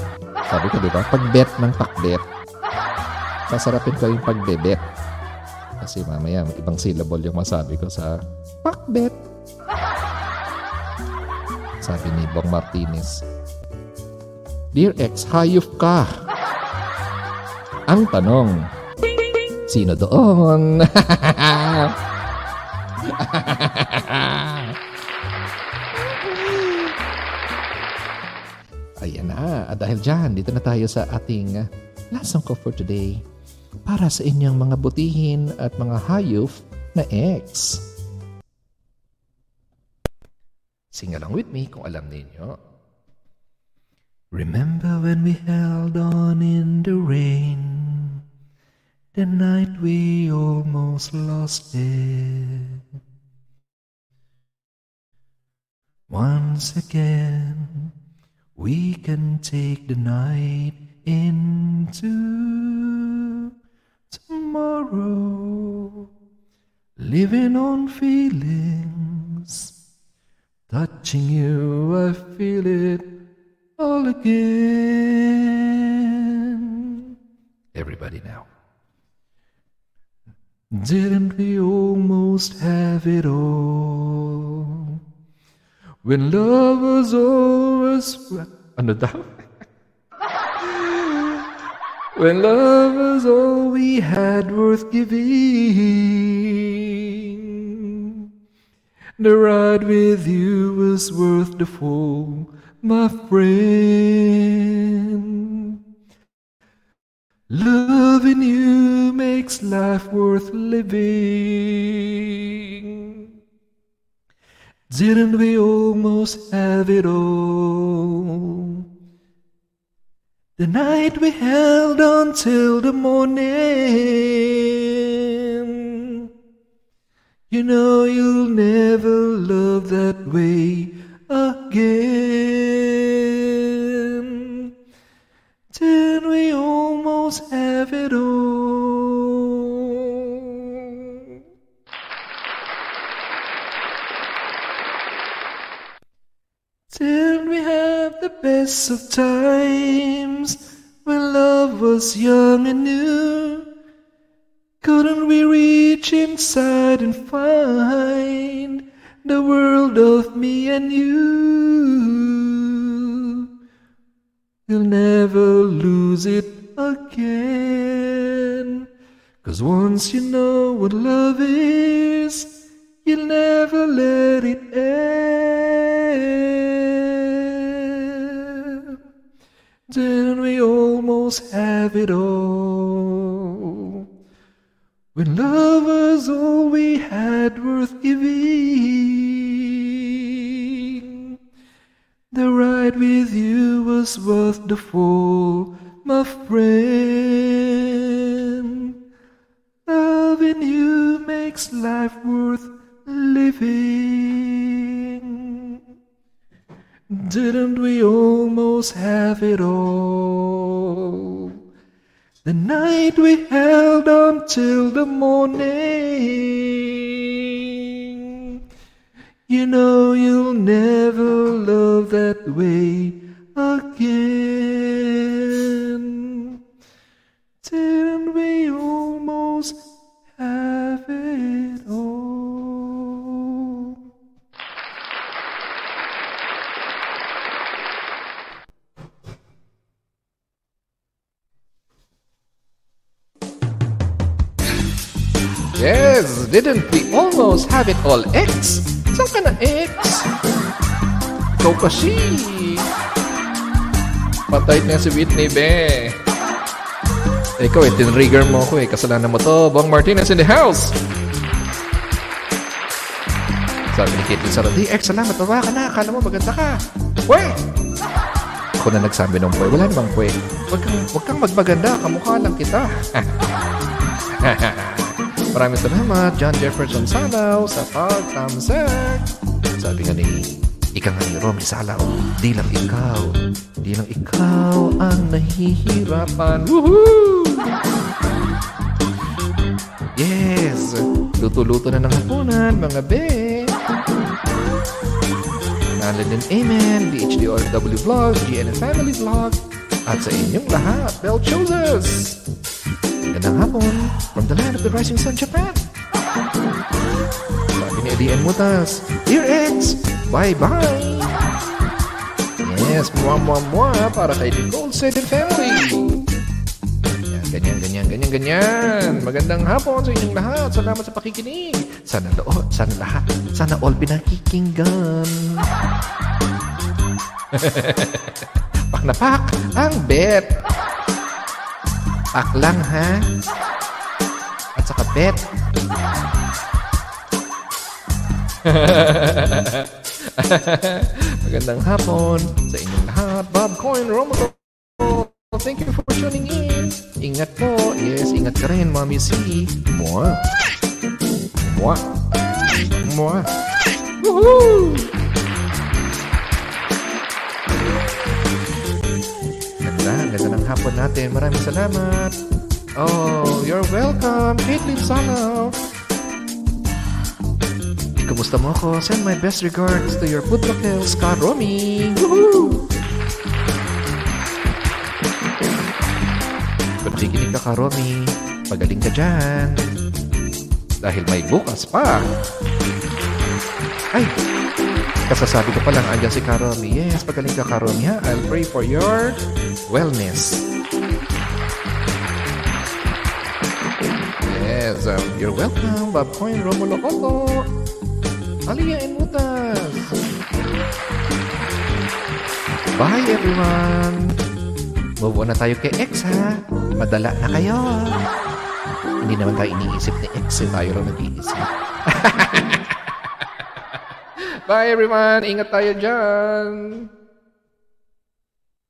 Sabi ko, di ba? Pagbet ng pakbet. Sasarapin ko yung pagbebet. Kasi mamaya, ibang syllable yung masabi ko sa pakbet. Sabi ni Bong Martinez. Dear ex, hayop ka. Ang tanong, sino doon? Ayan na. At dahil dyan, dito na tayo sa ating uh, last song ko for today. Para sa inyong mga butihin at mga hayop na ex. Sing along with me kung alam ninyo. Remember when we held on in the rain? The night we almost lost it. Once again, we can take the night into tomorrow. Living on feelings. Touching you, I feel it all again. Everybody now. Didn't we almost have it all? When love was always. Ano daw? when love was all we had worth giving, the ride with you was worth the fall, my friend. Loving you makes life worth living. Didn't we almost have it all? The night we held on till the morning. You know you'll never love that way again. Till we almost have it all. Till we have the best of times when love was young and new. Couldn't we reach inside and find the world of me and you? You'll never lose it again. Cause once you know what love is, you'll never let it end. Then we almost have it all. When love was all we had worth giving, the ride with you was worth the fall, my friend. Loving you makes life worth living. Didn't we almost have it all? The night we held on till the morning. You know you'll never love that way again. Didn't we almost have it didn't we almost have it all, X? Saan ka na, X? Ikaw kasi. Patay na si Whitney, be. Ikaw eh, tinrigger mo ako eh. Kasalanan mo to. Bong Martinez in the house. Sabi ni Kitty Saradi, X, salamat. Baba ka na. Akala mo maganda ka. Pwe! Ako na nagsabi ng pwe. Wala namang pwe. Huwag kang, huwag kang magmaganda. Kamukha lang kita. Maraming salamat, John Jefferson Salaw, sa pagtamsak. Sabi nga ni Ika nga ni Romy Salaw, di lang ikaw, di lang ikaw ang nahihirapan. Woohoo! Yes! Luto-luto na ng hapunan, mga be! Nalan din Amen, DHDRW Vlog, GNN Family Vlog, at sa inyong lahat, Bell Choosers! Magandang hapon from the land of the rising sun, Japan. Ni Elian Mutas, Dear X, bye-bye. Yes, mwa mwa mwa para kay Nicole Said and Family. Yan, ganyan, ganyan, ganyan, ganyan. Magandang hapon sa inyong lahat. Salamat sa pakikinig. Sana loob, sana lahat, sana all pinakikinggan. pak na pak ang bet. Pak lang ha. At saka bet. Magandang hapon sa inyong lahat. Bob Coin Romo. Thank you for tuning in. Ingat po. Yes, ingat ka rin, Mami C. Mua. Mua. Mua. Woohoo! Ganda, ganda ng hapon natin. Maraming salamat. Oh, you're welcome. Caitlin Salaw. Kumusta mo ako? Send my best regards to your Pudlokel, Scott Romy. Woohoo! Kung nakikinig ka ka, pagaling ka dyan. Dahil may bukas pa. Ay, Kasasabi ko pa lang, andyan si Karomi. Yes, pagaling ka Karomi ha. I'll pray for your wellness. Yes, um, you're welcome, Bob Coin, Romulo Cotto. Aliyah and Mutas. Bye everyone! Move on na tayo kay X ha. Madala na kayo. Hindi naman tayo iniisip ni X eh. Tayo lang nag-iisip. Bye everyone! Ingat tayo dyan!